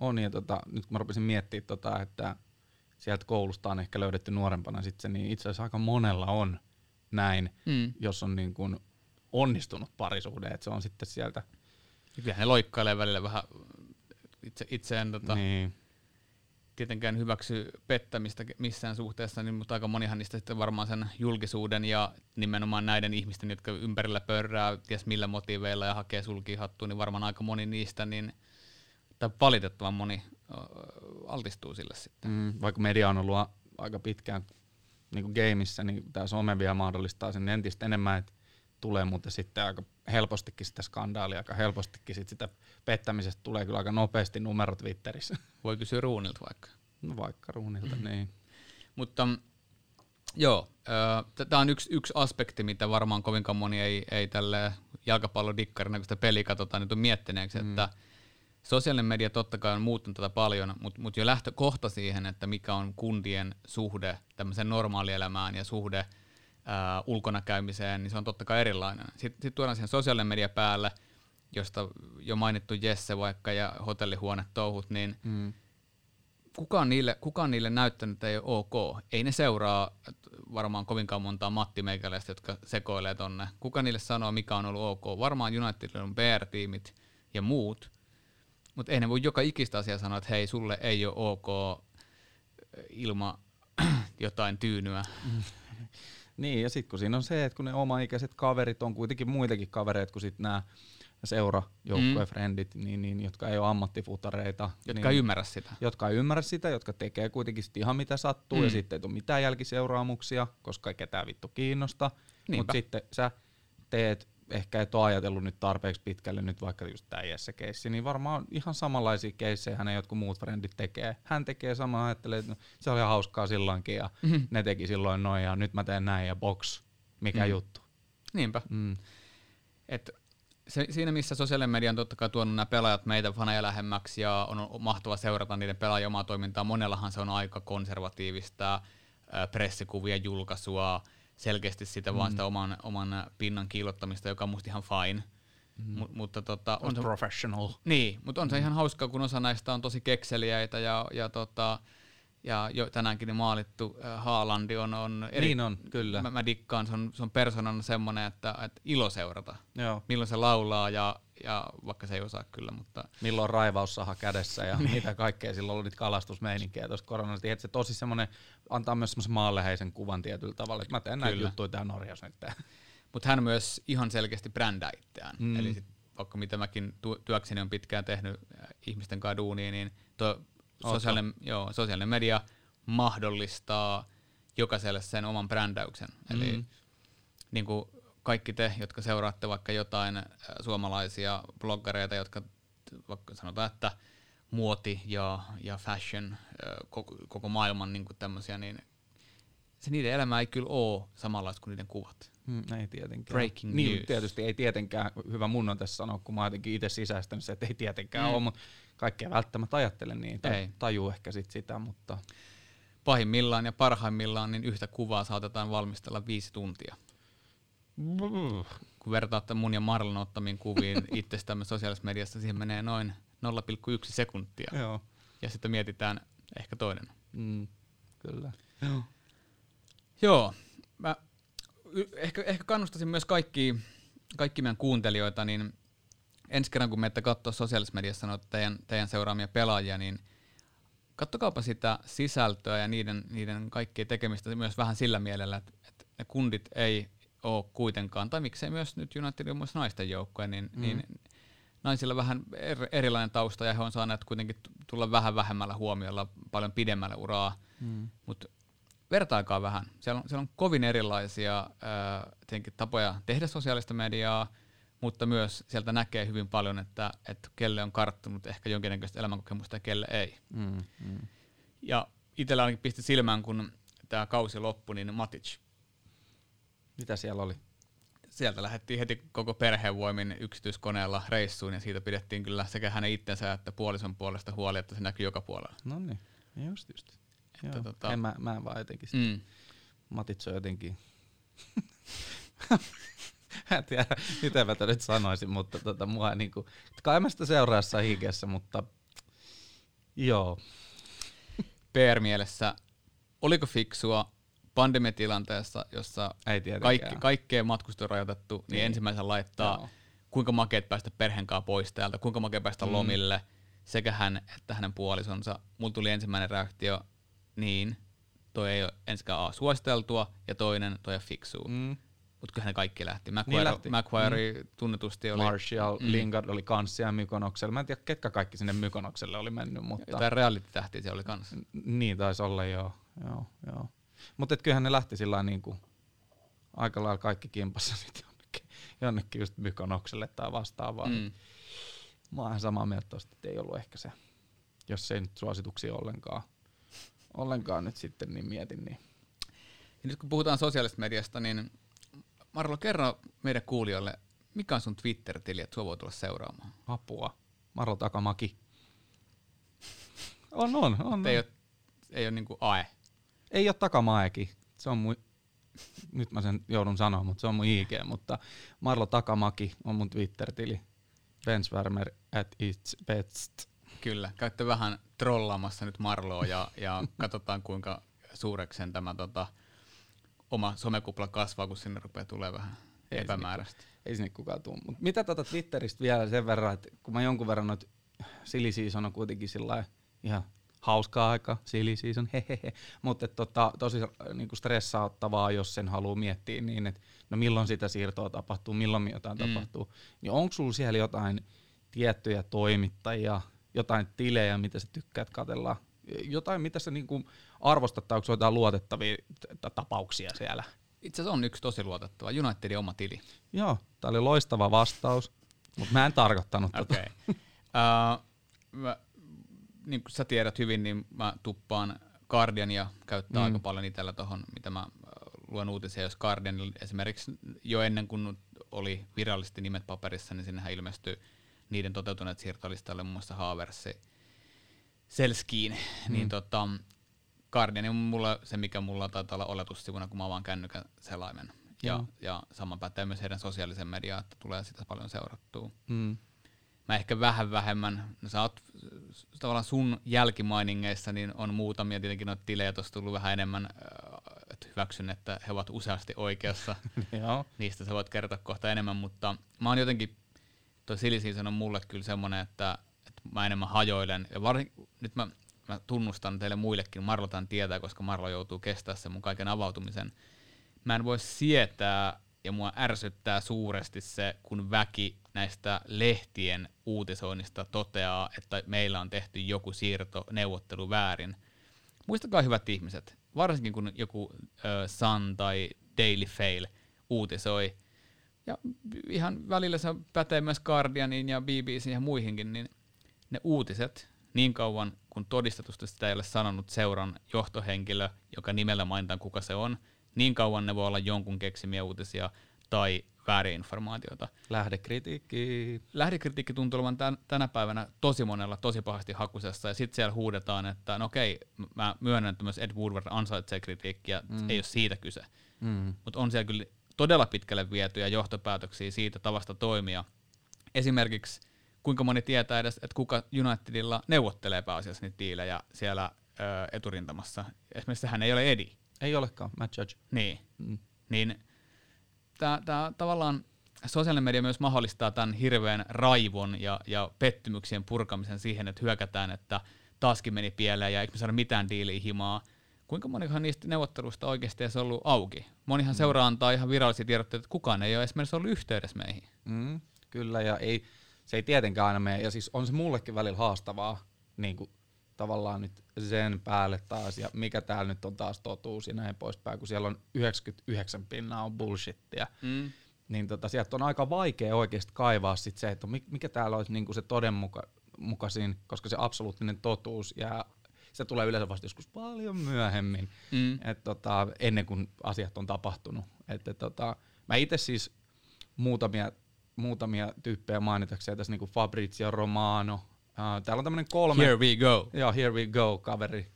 A: on ja tota, nyt kun mä rupesin miettimään, tota, että sieltä koulusta on ehkä löydetty nuorempana sit se, niin itse asiassa aika monella on näin,
B: Mm.
A: jos on niin kuin onnistunut parisuhde, että se on sitten sieltä.
B: Kyllähän ne loikkailee välillä vähän itse, itse en tota,
A: Niin,
B: tietenkään hyväksy pettämistä missään suhteessa, niin, mutta aika monihan niistä sitten varmaan sen julkisuuden ja nimenomaan näiden ihmisten, jotka ympärillä pörrää, ties millä motiiveilla ja hakee sulkia hattuun, niin varmaan aika moni niistä, niin, tai valitettavan moni altistuu sille sitten.
A: mm, vaikka media on ollut a- aika pitkään niin kuin gameissa, niin tämä some vielä mahdollistaa sen entistä enemmän, että tulee, mutta sitten aika helpostikin sitä skandaalia, aika helpostikin sit sitä pettämisestä tulee kyllä aika nopeasti numero Twitterissä.
B: Voi kysyä Ruunilta vaikka.
A: No vaikka ruunilta, niin.
B: Mutta mm, joo, tämä on yksi, yksi aspekti, mitä varmaan kovinkaan moni ei, ei tälle jalkapallodikkarina, kun sitä peliä katsotaan, nyt on miettineeksi, mm. että sosiaalinen media totta kai on muuttunut tätä paljon, mutta mut jo lähtökohta siihen, että mikä on kundien suhde tämmöiseen normaalielämään ja suhde ää, ulkona käymiseen, niin se on totta kai erilainen. Sitten sit tuodaan siihen sosiaalinen media päälle, josta jo mainittu Jesse vaikka ja hotellihuone touhut, niin
A: Mm.
B: kuka on niille, kuka on niille näyttänyt, että ei ole ok? Ei ne seuraa varmaan kovinkaan montaa Matti Meikäläistä, jotka sekoilee tonne. Kuka niille sanoo, mikä on ollut ok? Varmaan Unitedilla on PR-tiimit ja muut, mutta ei ne voi joka ikistä asiaa sanoa, että hei, sulle ei ole ok ilma jotain tyynyä.
A: Niin, ja sitten kun siinä on se, että kun ne omaikäiset kaverit on kuitenkin muitakin kavereita kuin sitten nämä seura
B: Mm.
A: frendit, niin, niin, jotka ei ole ammattifutareita.
B: Jotka
A: niin,
B: ei ymmärrä sitä.
A: jotka ei ymmärrä sitä, jotka tekee kuitenkin sit ihan mitä sattuu,
B: Mm.
A: ja sitten ei tule mitään jälkiseuraamuksia, koska ei ketään vittu kiinnosta. Mutta sitten sä teet, ehkä et ole ajatellut nyt tarpeeksi pitkälle, nyt vaikka just tämä Jesse-keissi, niin varmaan ihan samanlaisia keissejä hänen jotkut muut frendit tekee. Hän tekee samaa, ajattelee, että no, se oli hauskaa silloinkin, ja
B: Mhm.
A: ne teki silloin noin, ja nyt mä teen näin, ja box, mikä
B: Mm.
A: juttu.
B: Niinpä.
A: Mm.
B: Et se, siinä missä sosiaalinen media on totta kai tuonut nämä pelaajat meitä faneja lähemmäksi ja on mahtava seurata niiden pelaajien omaa toimintaa. Monellahan se on aika konservatiivista ää, pressikuvia, julkaisua, selkeästi sitä mm. vaan sitä oman, oman pinnan kiillottamista, joka on musta ihan fine. Mm. M- mutta tota, on se,
A: Professional.
B: niin, mutta on se ihan hauskaa, kun osa näistä on tosi kekseliäitä ja, ja, tota, ja jo tänäänkin niin maalittu Haalandi on, on eri,
A: Niin on, kyllä.
B: Mä, mä dikkaan, se on, se on persoonana semmoinen, että, että ilo seurata
A: Joo.
B: milloin se laulaa ja, ja vaikka se ei osaa kyllä, mutta
A: milloin raivaussaha kädessä ja mitä kaikkea silloin oli niitä kalastusmeininkiä tuosta koronasta. Se tosi semmoinen, antaa myös semmoisen maanläheisen kuvan tietyllä tavalla, että mä teen näitä juttuja täällä Norjassa nyt.
B: mutta hän myös ihan selkeästi brändää itseään.
A: Mm.
B: Eli sit, vaikka mitä mäkin työkseni on pitkään tehnyt ihmisten kanssa duunia, niin tuo sosiaalinen, joo, sosiaalinen media mahdollistaa jokaiselle sen oman brändäyksen. Mm. Eli niin kuin kaikki te, jotka seuraatte vaikka jotain äh, suomalaisia bloggareita, jotka vaikka sanotaan, että muoti ja, ja fashion, äh, koko, koko maailman niin kuin tämmöisiä, niin se niiden elämä ei kyllä ole samanlaista kuin niiden kuvat.
A: Mm, ei tietenkään.
B: Breaking
A: niin,
B: news.
A: tietysti ei tietenkään, hyvä mun on tässä sanoa, kun mä oon jotenkin itse sisäistänyt se, että ei tietenkään
B: Mm.
A: mm. ole, mutta kaikkea välttämättä ajattele niin, tai
B: Ei.
A: tajuu ehkä sit sitä, mutta
B: Pahimmillaan ja parhaimmillaan niin yhtä kuvaa saatetaan valmistella viisi tuntia. Kun vertaatte mun ja Marlon ottamiin kuviin itsestämme sosiaalisessa mediassa, siihen menee noin 0,1 sekuntia.
A: joo.
B: Ja sitten mietitään ehkä toinen.
A: Mm, kyllä. Joo.
B: Joo, mä ehkä, ehkä kannustaisin myös kaikki, kaikki meidän kuuntelijoita, niin ensi kerran kun menette katsoa sosiaalisessa mediassa noita teidän, teidän seuraamia pelaajia, niin kattokaapa sitä sisältöä ja niiden, niiden kaikkien tekemistä myös vähän sillä mielellä, että, että ne kundit ei ole kuitenkaan, tai miksei myös nyt United on myös naisten joukkoja, niin, mm. niin naisilla vähän er, erilainen tausta ja he on saaneet kuitenkin tulla vähän vähemmällä huomiolla paljon pidemmällä uraa,
A: Mm.
B: mutta vertaikaa vähän. Siellä on, siellä on kovin erilaisia ää, tietenkin tapoja tehdä sosiaalista mediaa, mutta myös sieltä näkee hyvin paljon, että, että kelle on karttunut ehkä jonkinnäköistä elämänkokemusta ja kelle ei.
A: Mm, mm.
B: Ja itsellä ainakin pisti silmään, kun tämä kausi loppui, niin Matic.
A: Mitä siellä oli?
B: Sieltä lähdettiin heti koko perheen voimin yksityiskoneella reissuun ja siitä pidettiin kyllä sekä hänen itsensä että puolison puolesta huoli, että se näkyy joka puolella.
A: No niin, just just.
B: Että
A: Joo.
B: tota-
A: En mä, mä en vaan jotenkin sitä.
B: Mm.
A: Matits on jotenkin... Mä en tiedä, miten mä nyt sanoisin, mutta tota, mua ei niinku, kai mä sitä seuraa jossain mutta joo.
B: PR-mielessä, oliko fiksua pandemiatilanteessa, jossa
A: Ei
B: kaikki, kaikkea matkusta on rajoitettu, niin,
A: Niin.
B: ensimmäisen laittaa,
A: Joo.
B: kuinka makeet päästä perheen kanssa pois täältä, kuinka makea päästä
A: Mm.
B: lomille, sekä hän että hänen puolisonsa. Mulla tuli ensimmäinen reaktio, niin, toi ei ole ensikään A suositeltua, ja toinen, toi on fiksua. Mm. Mutta kyllähän ne kaikki lähti. Macquarie,
A: lähti.
B: Macquarie mm. tunnetusti oli
A: Marshall,
B: Mm.
A: Lingard oli kanssia Mykonoksella. Mä en tiedä, ketkä kaikki sinne Mykonokselle oli mennyt, mutta
B: jotain reality-tähtiä siellä oli kanssa.
A: n- niin taisi olla joo. joo, joo. Mutta kyllähän ne lähti sillä niin kuin aika lailla kaikki kimpassa nyt jonnekin, jonnekin just Mykonokselle tai vastaavaa. Mm. Mä oon ihan samaa mieltä tosta, että ei ollut ehkä se, jos ei nyt suosituksia ollenkaan, ollenkaan nyt sitten, niin mietin, niin
B: Ja nyt kun puhutaan sosiaalisesta mediasta, niin Marlo, kerro meidän kuulijoille, mikä on sun Twitter-tili, että sua voi tulla seuraamaan?
A: apua. Maro Takamaki. On, on, on.
B: Ei ole, ei ole niinku AE.
A: Ei ole Takamaeki. Se on mun, nyt mä sen joudun sanoa, mutta se on mun IG, mutta Marlo Takamaki on mun Twitter-tili. Bensvärmer at its best.
B: Kyllä, käytte vähän trollaamassa nyt Marloa ja, ja katsotaan kuinka suureksi sen tämä tota, oma somekupla kasvaa, kun sinne rupeaa tulee vähän
A: Ei
B: epämääräistä.
A: Ei sinne kukaan tuu. Mut mitä tota Twitteristä vielä sen verran, että kun mä jonkun verran noit silly season on kuitenkin sillä ihan hauskaa aika, silly season, hehehe. Mutta tota, tosi niinku stressauttavaa, jos sen haluaa miettiä niin, että no milloin sitä siirtoa tapahtuu, milloin jotain
B: mm.
A: tapahtuu. Niin onko sulla siellä jotain tiettyjä toimittajia, jotain tilejä, mitä sä tykkäät katella, jotain, mitä sä niinku arvostat, tai onko jotain luotettavia t- tapauksia siellä?
B: Itse asiassa on yksi tosi luotettava, Unitedin oma tili.
A: Joo, tää oli loistava vastaus, mutta mä en tarkoittanut.
B: Okei. Okay. uh, niin kuin sä tiedät hyvin, niin mä tuppaan Guardiania käyttää mm. Aika paljon itsellä tuohon, mitä mä äh, luen uutisia, jos Guardian esimerkiksi jo ennen kuin oli virallisesti nimet paperissa, niin sinnehän ilmestyi niiden toteutuneet siirtolistalle muun muassa Haversi Selskiin, mm. niin tota, Guardian on mulla se, mikä mulla taitaa olla oletussivuna, kun mä avaan kännykän selaimen. Ja,
A: Joo.
B: ja sama pätee myös heidän sosiaalisen mediaan, että tulee sitä paljon seurattua
A: Mm.
B: mä ehkä vähän vähemmän, no sä oot tavallaan sun jälkimainingeissa, niin on muutamia tietenkin noita tilejä tuossa tullut vähän enemmän, äh, että hyväksyn, että he ovat useasti oikeassa, niistä sä voit kertoa kohta enemmän, mutta mä oon jotenkin, toi silly on mulle kyllä semmonen, että, että mä enemmän hajoilen, ja varsin, nyt mä, mä tunnustan teille muillekin, Marlo tämän tietää, koska Marlo joutuu kestää sen mun kaiken avautumisen, mä en voi sietää ja mua ärsyttää suuresti se, kun väki näistä lehtien uutisoinnista toteaa, että meillä on tehty joku siirto neuvottelu väärin. Muistakaa hyvät ihmiset, varsinkin kun joku ö, Sun tai Daily Fail uutisoi, ja ihan välillä se pätee myös Guardianiin ja BBC ja muihinkin, niin ne uutiset, niin kauan kun todistetusti sitä ei ole sanonut seuran johtohenkilö, joka nimellä mainitaan kuka se on, niin kauan ne voi olla jonkun keksimiä uutisia tai väärin informaatiota.
A: Lähdekritiikki.
B: Lähdekritiikki tuntuu olevan tän, tänä päivänä tosi monella tosi pahasti hakusessa, ja sitten siellä huudetaan, että no okei, mä myönnän, että myös Ed Woodward ansaitsee kritiikkiä, mm. ei ole siitä kyse.
A: Mm.
B: Mutta on siellä kyllä todella pitkälle vietyjä johtopäätöksiä siitä tavasta toimia. Esimerkiksi kuinka moni tietää edes, että kuka Unitedilla neuvottelee pääasiassa niitä diilejä siellä ö, eturintamassa. Esimerkiksi sehän ei ole Edi.
A: Ei olekaan, Matt Judge.
B: Niin.
A: Mm.
B: Niin tämä tavallaan sosiaalinen media myös mahdollistaa tämän hirveän raivon ja, ja pettymyksien purkamisen siihen, että hyökätään, että taaskin meni pieleen ja eikö me saada mitään diiliä himaa. Kuinka monihan niistä neuvotteluista oikeasti edes ollut auki? Monihan mm. seuraa antaa ihan virallisia tiedotteita, että kukaan ei ole esimerkiksi ollut yhteydessä meihin.
A: Mm, kyllä, ja ei, se ei tietenkään aina mene. Ja siis on se mullekin välillä haastavaa, niin kuin tavallaan nyt sen päälle taas, ja mikä täällä nyt on taas totuus ja näin poispäin, kun siellä on 99 pinnaa on bullshittia.
B: Mm.
A: niin tota, sieltä on aika vaikea oikeasti kaivaa sit se, että mi- mikä täällä olisi niinku se todenmukaisin, koska se absoluuttinen totuus ja se tulee yleensä vasta joskus paljon myöhemmin,
B: Mm.
A: et tota, ennen kuin asiat on tapahtunut. Et, et, tota, mä itse siis muutamia, muutamia tyyppejä mainitakseen tässä niinku Fabrizio Romano. Uh, täällä on tämmöinen kolme...
B: Here we go.
A: Joo, here we go, kaveri.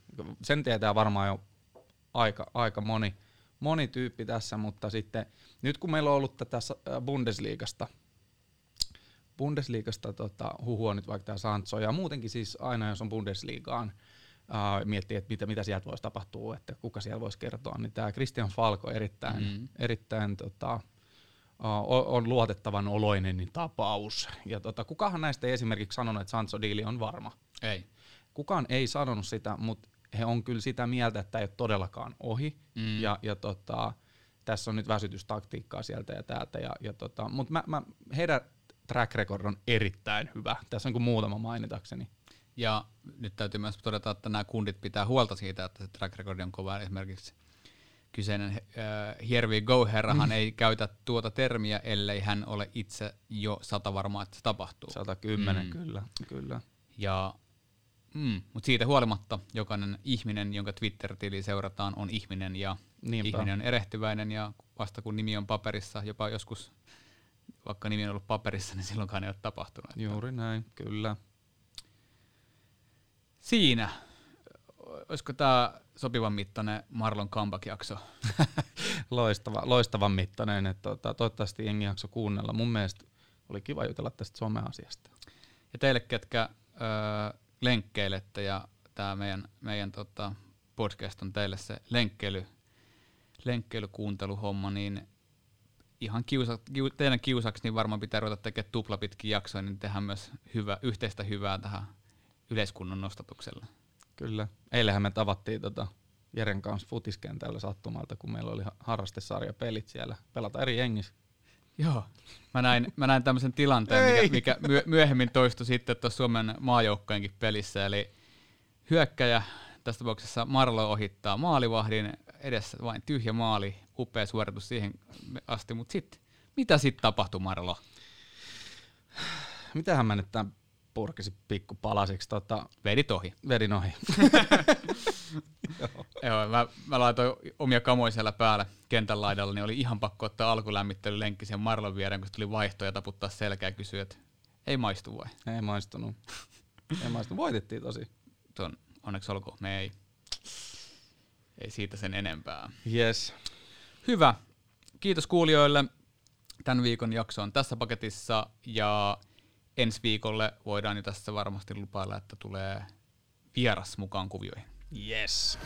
A: Sen tietää varmaan jo aika, aika moni, moni tyyppi tässä, mutta sitten nyt kun meillä on ollut tätä Bundesliigasta, Bundesliigasta tota, huhua nyt vaikka tämä Sancho, ja muutenkin siis aina jos on Bundesliigaan, miettii, että mitä, mitä sieltä voisi tapahtua, että kuka siellä voisi kertoa, niin tämä Christian Falko erittäin, mm. erittäin tota, uh, on luotettavan oloinen niin tapaus. Ja tota, kukahan näistä ei esimerkiksi sanonut, että Sancho-diili on varma?
B: Ei.
A: Kukaan ei sanonut sitä, mutta he on kyllä sitä mieltä, että tämä ei ole todellakaan ohi. Mm. Ja, ja tota, tässä on nyt väsytystaktiikkaa sieltä ja täältä. Ja, ja tota, mutta mä, mä, heidän track record on erittäin hyvä. Tässä on kuin muutama mainitakseni.
B: Ja nyt täytyy myös todeta, että nämä kundit pitää huolta siitä, että se track record on kova. Esimerkiksi kyseinen uh, Here we go-herrahan mm. ei käytä tuota termiä, ellei hän ole itse jo sata varmaa, että se tapahtuu.
A: 110, mm. kyllä, kyllä.
B: Ja Mm, mutta siitä huolimatta jokainen ihminen, jonka Twitter-tili seurataan, on ihminen ja Niinpä. ihminen on erehtyväinen ja vasta kun nimi on paperissa, jopa joskus vaikka nimi on ollut paperissa, niin silloinkaan ei ole tapahtunut.
A: Juuri näin, kyllä.
B: Siinä. Olisiko tämä sopivan mittainen Marlon comeback-jakso?
A: Loistava, loistavan mittainen. Että tota, toivottavasti jengi jakso kuunnella. Mun mielestä oli kiva jutella tästä some-asiasta.
B: Ja teille, ketkä öö, lenkkeilette ja tämä meidän, meidän tota, podcast on teille se lenkkeily, lenkkeilykuunteluhomma, niin ihan kiusa, kiu, teidän kiusaksi niin varmaan pitää ruveta tekemään tuplapitkin jaksoja, niin tehdään myös hyvä, yhteistä hyvää tähän yleiskunnon nostatukselle.
A: Kyllä. Eilähän me tavattiin tota Jeren kanssa futiskentällä sattumalta, kun meillä oli harrastesarja pelit siellä. Pelata eri jengissä.
B: Joo. Mä näin, mä näin tämmöisen tilanteen, mikä, mikä myö, myöhemmin toistui sitten tuossa Suomen maajoukkojenkin pelissä. Eli hyökkäjä, tässä tapauksessa Marlo ohittaa maalivahdin, edessä vain tyhjä maali, upea suoritus siihen asti, mutta sitten, mitä sitten tapahtui Marlo?
A: Mitähän mä nyt tämän purkisi pikku palasiksi. Tota,
B: Vedit ohi.
A: Vedin ohi.
B: Joo. Joo, mä, mä laitoin omia kamoja siellä päällä kentän laidalla, niin oli ihan pakko ottaa alkulämmittelylenkki sen Marlon viereen, kun tuli vaihto ja taputtaa selkää ja kysyä, että ei maistu vai?
A: Ei maistunut. ei maistunut. Voitettiin tosi.
B: Tuon, onneksi olkoon, me ei. Ei siitä sen enempää.
A: Yes.
B: Hyvä. Kiitos kuulijoille. Tämän viikon jakso on tässä paketissa ja ensi viikolle voidaan jo tässä varmasti lupailla, että tulee vieras mukaan kuvioihin.
A: Yes.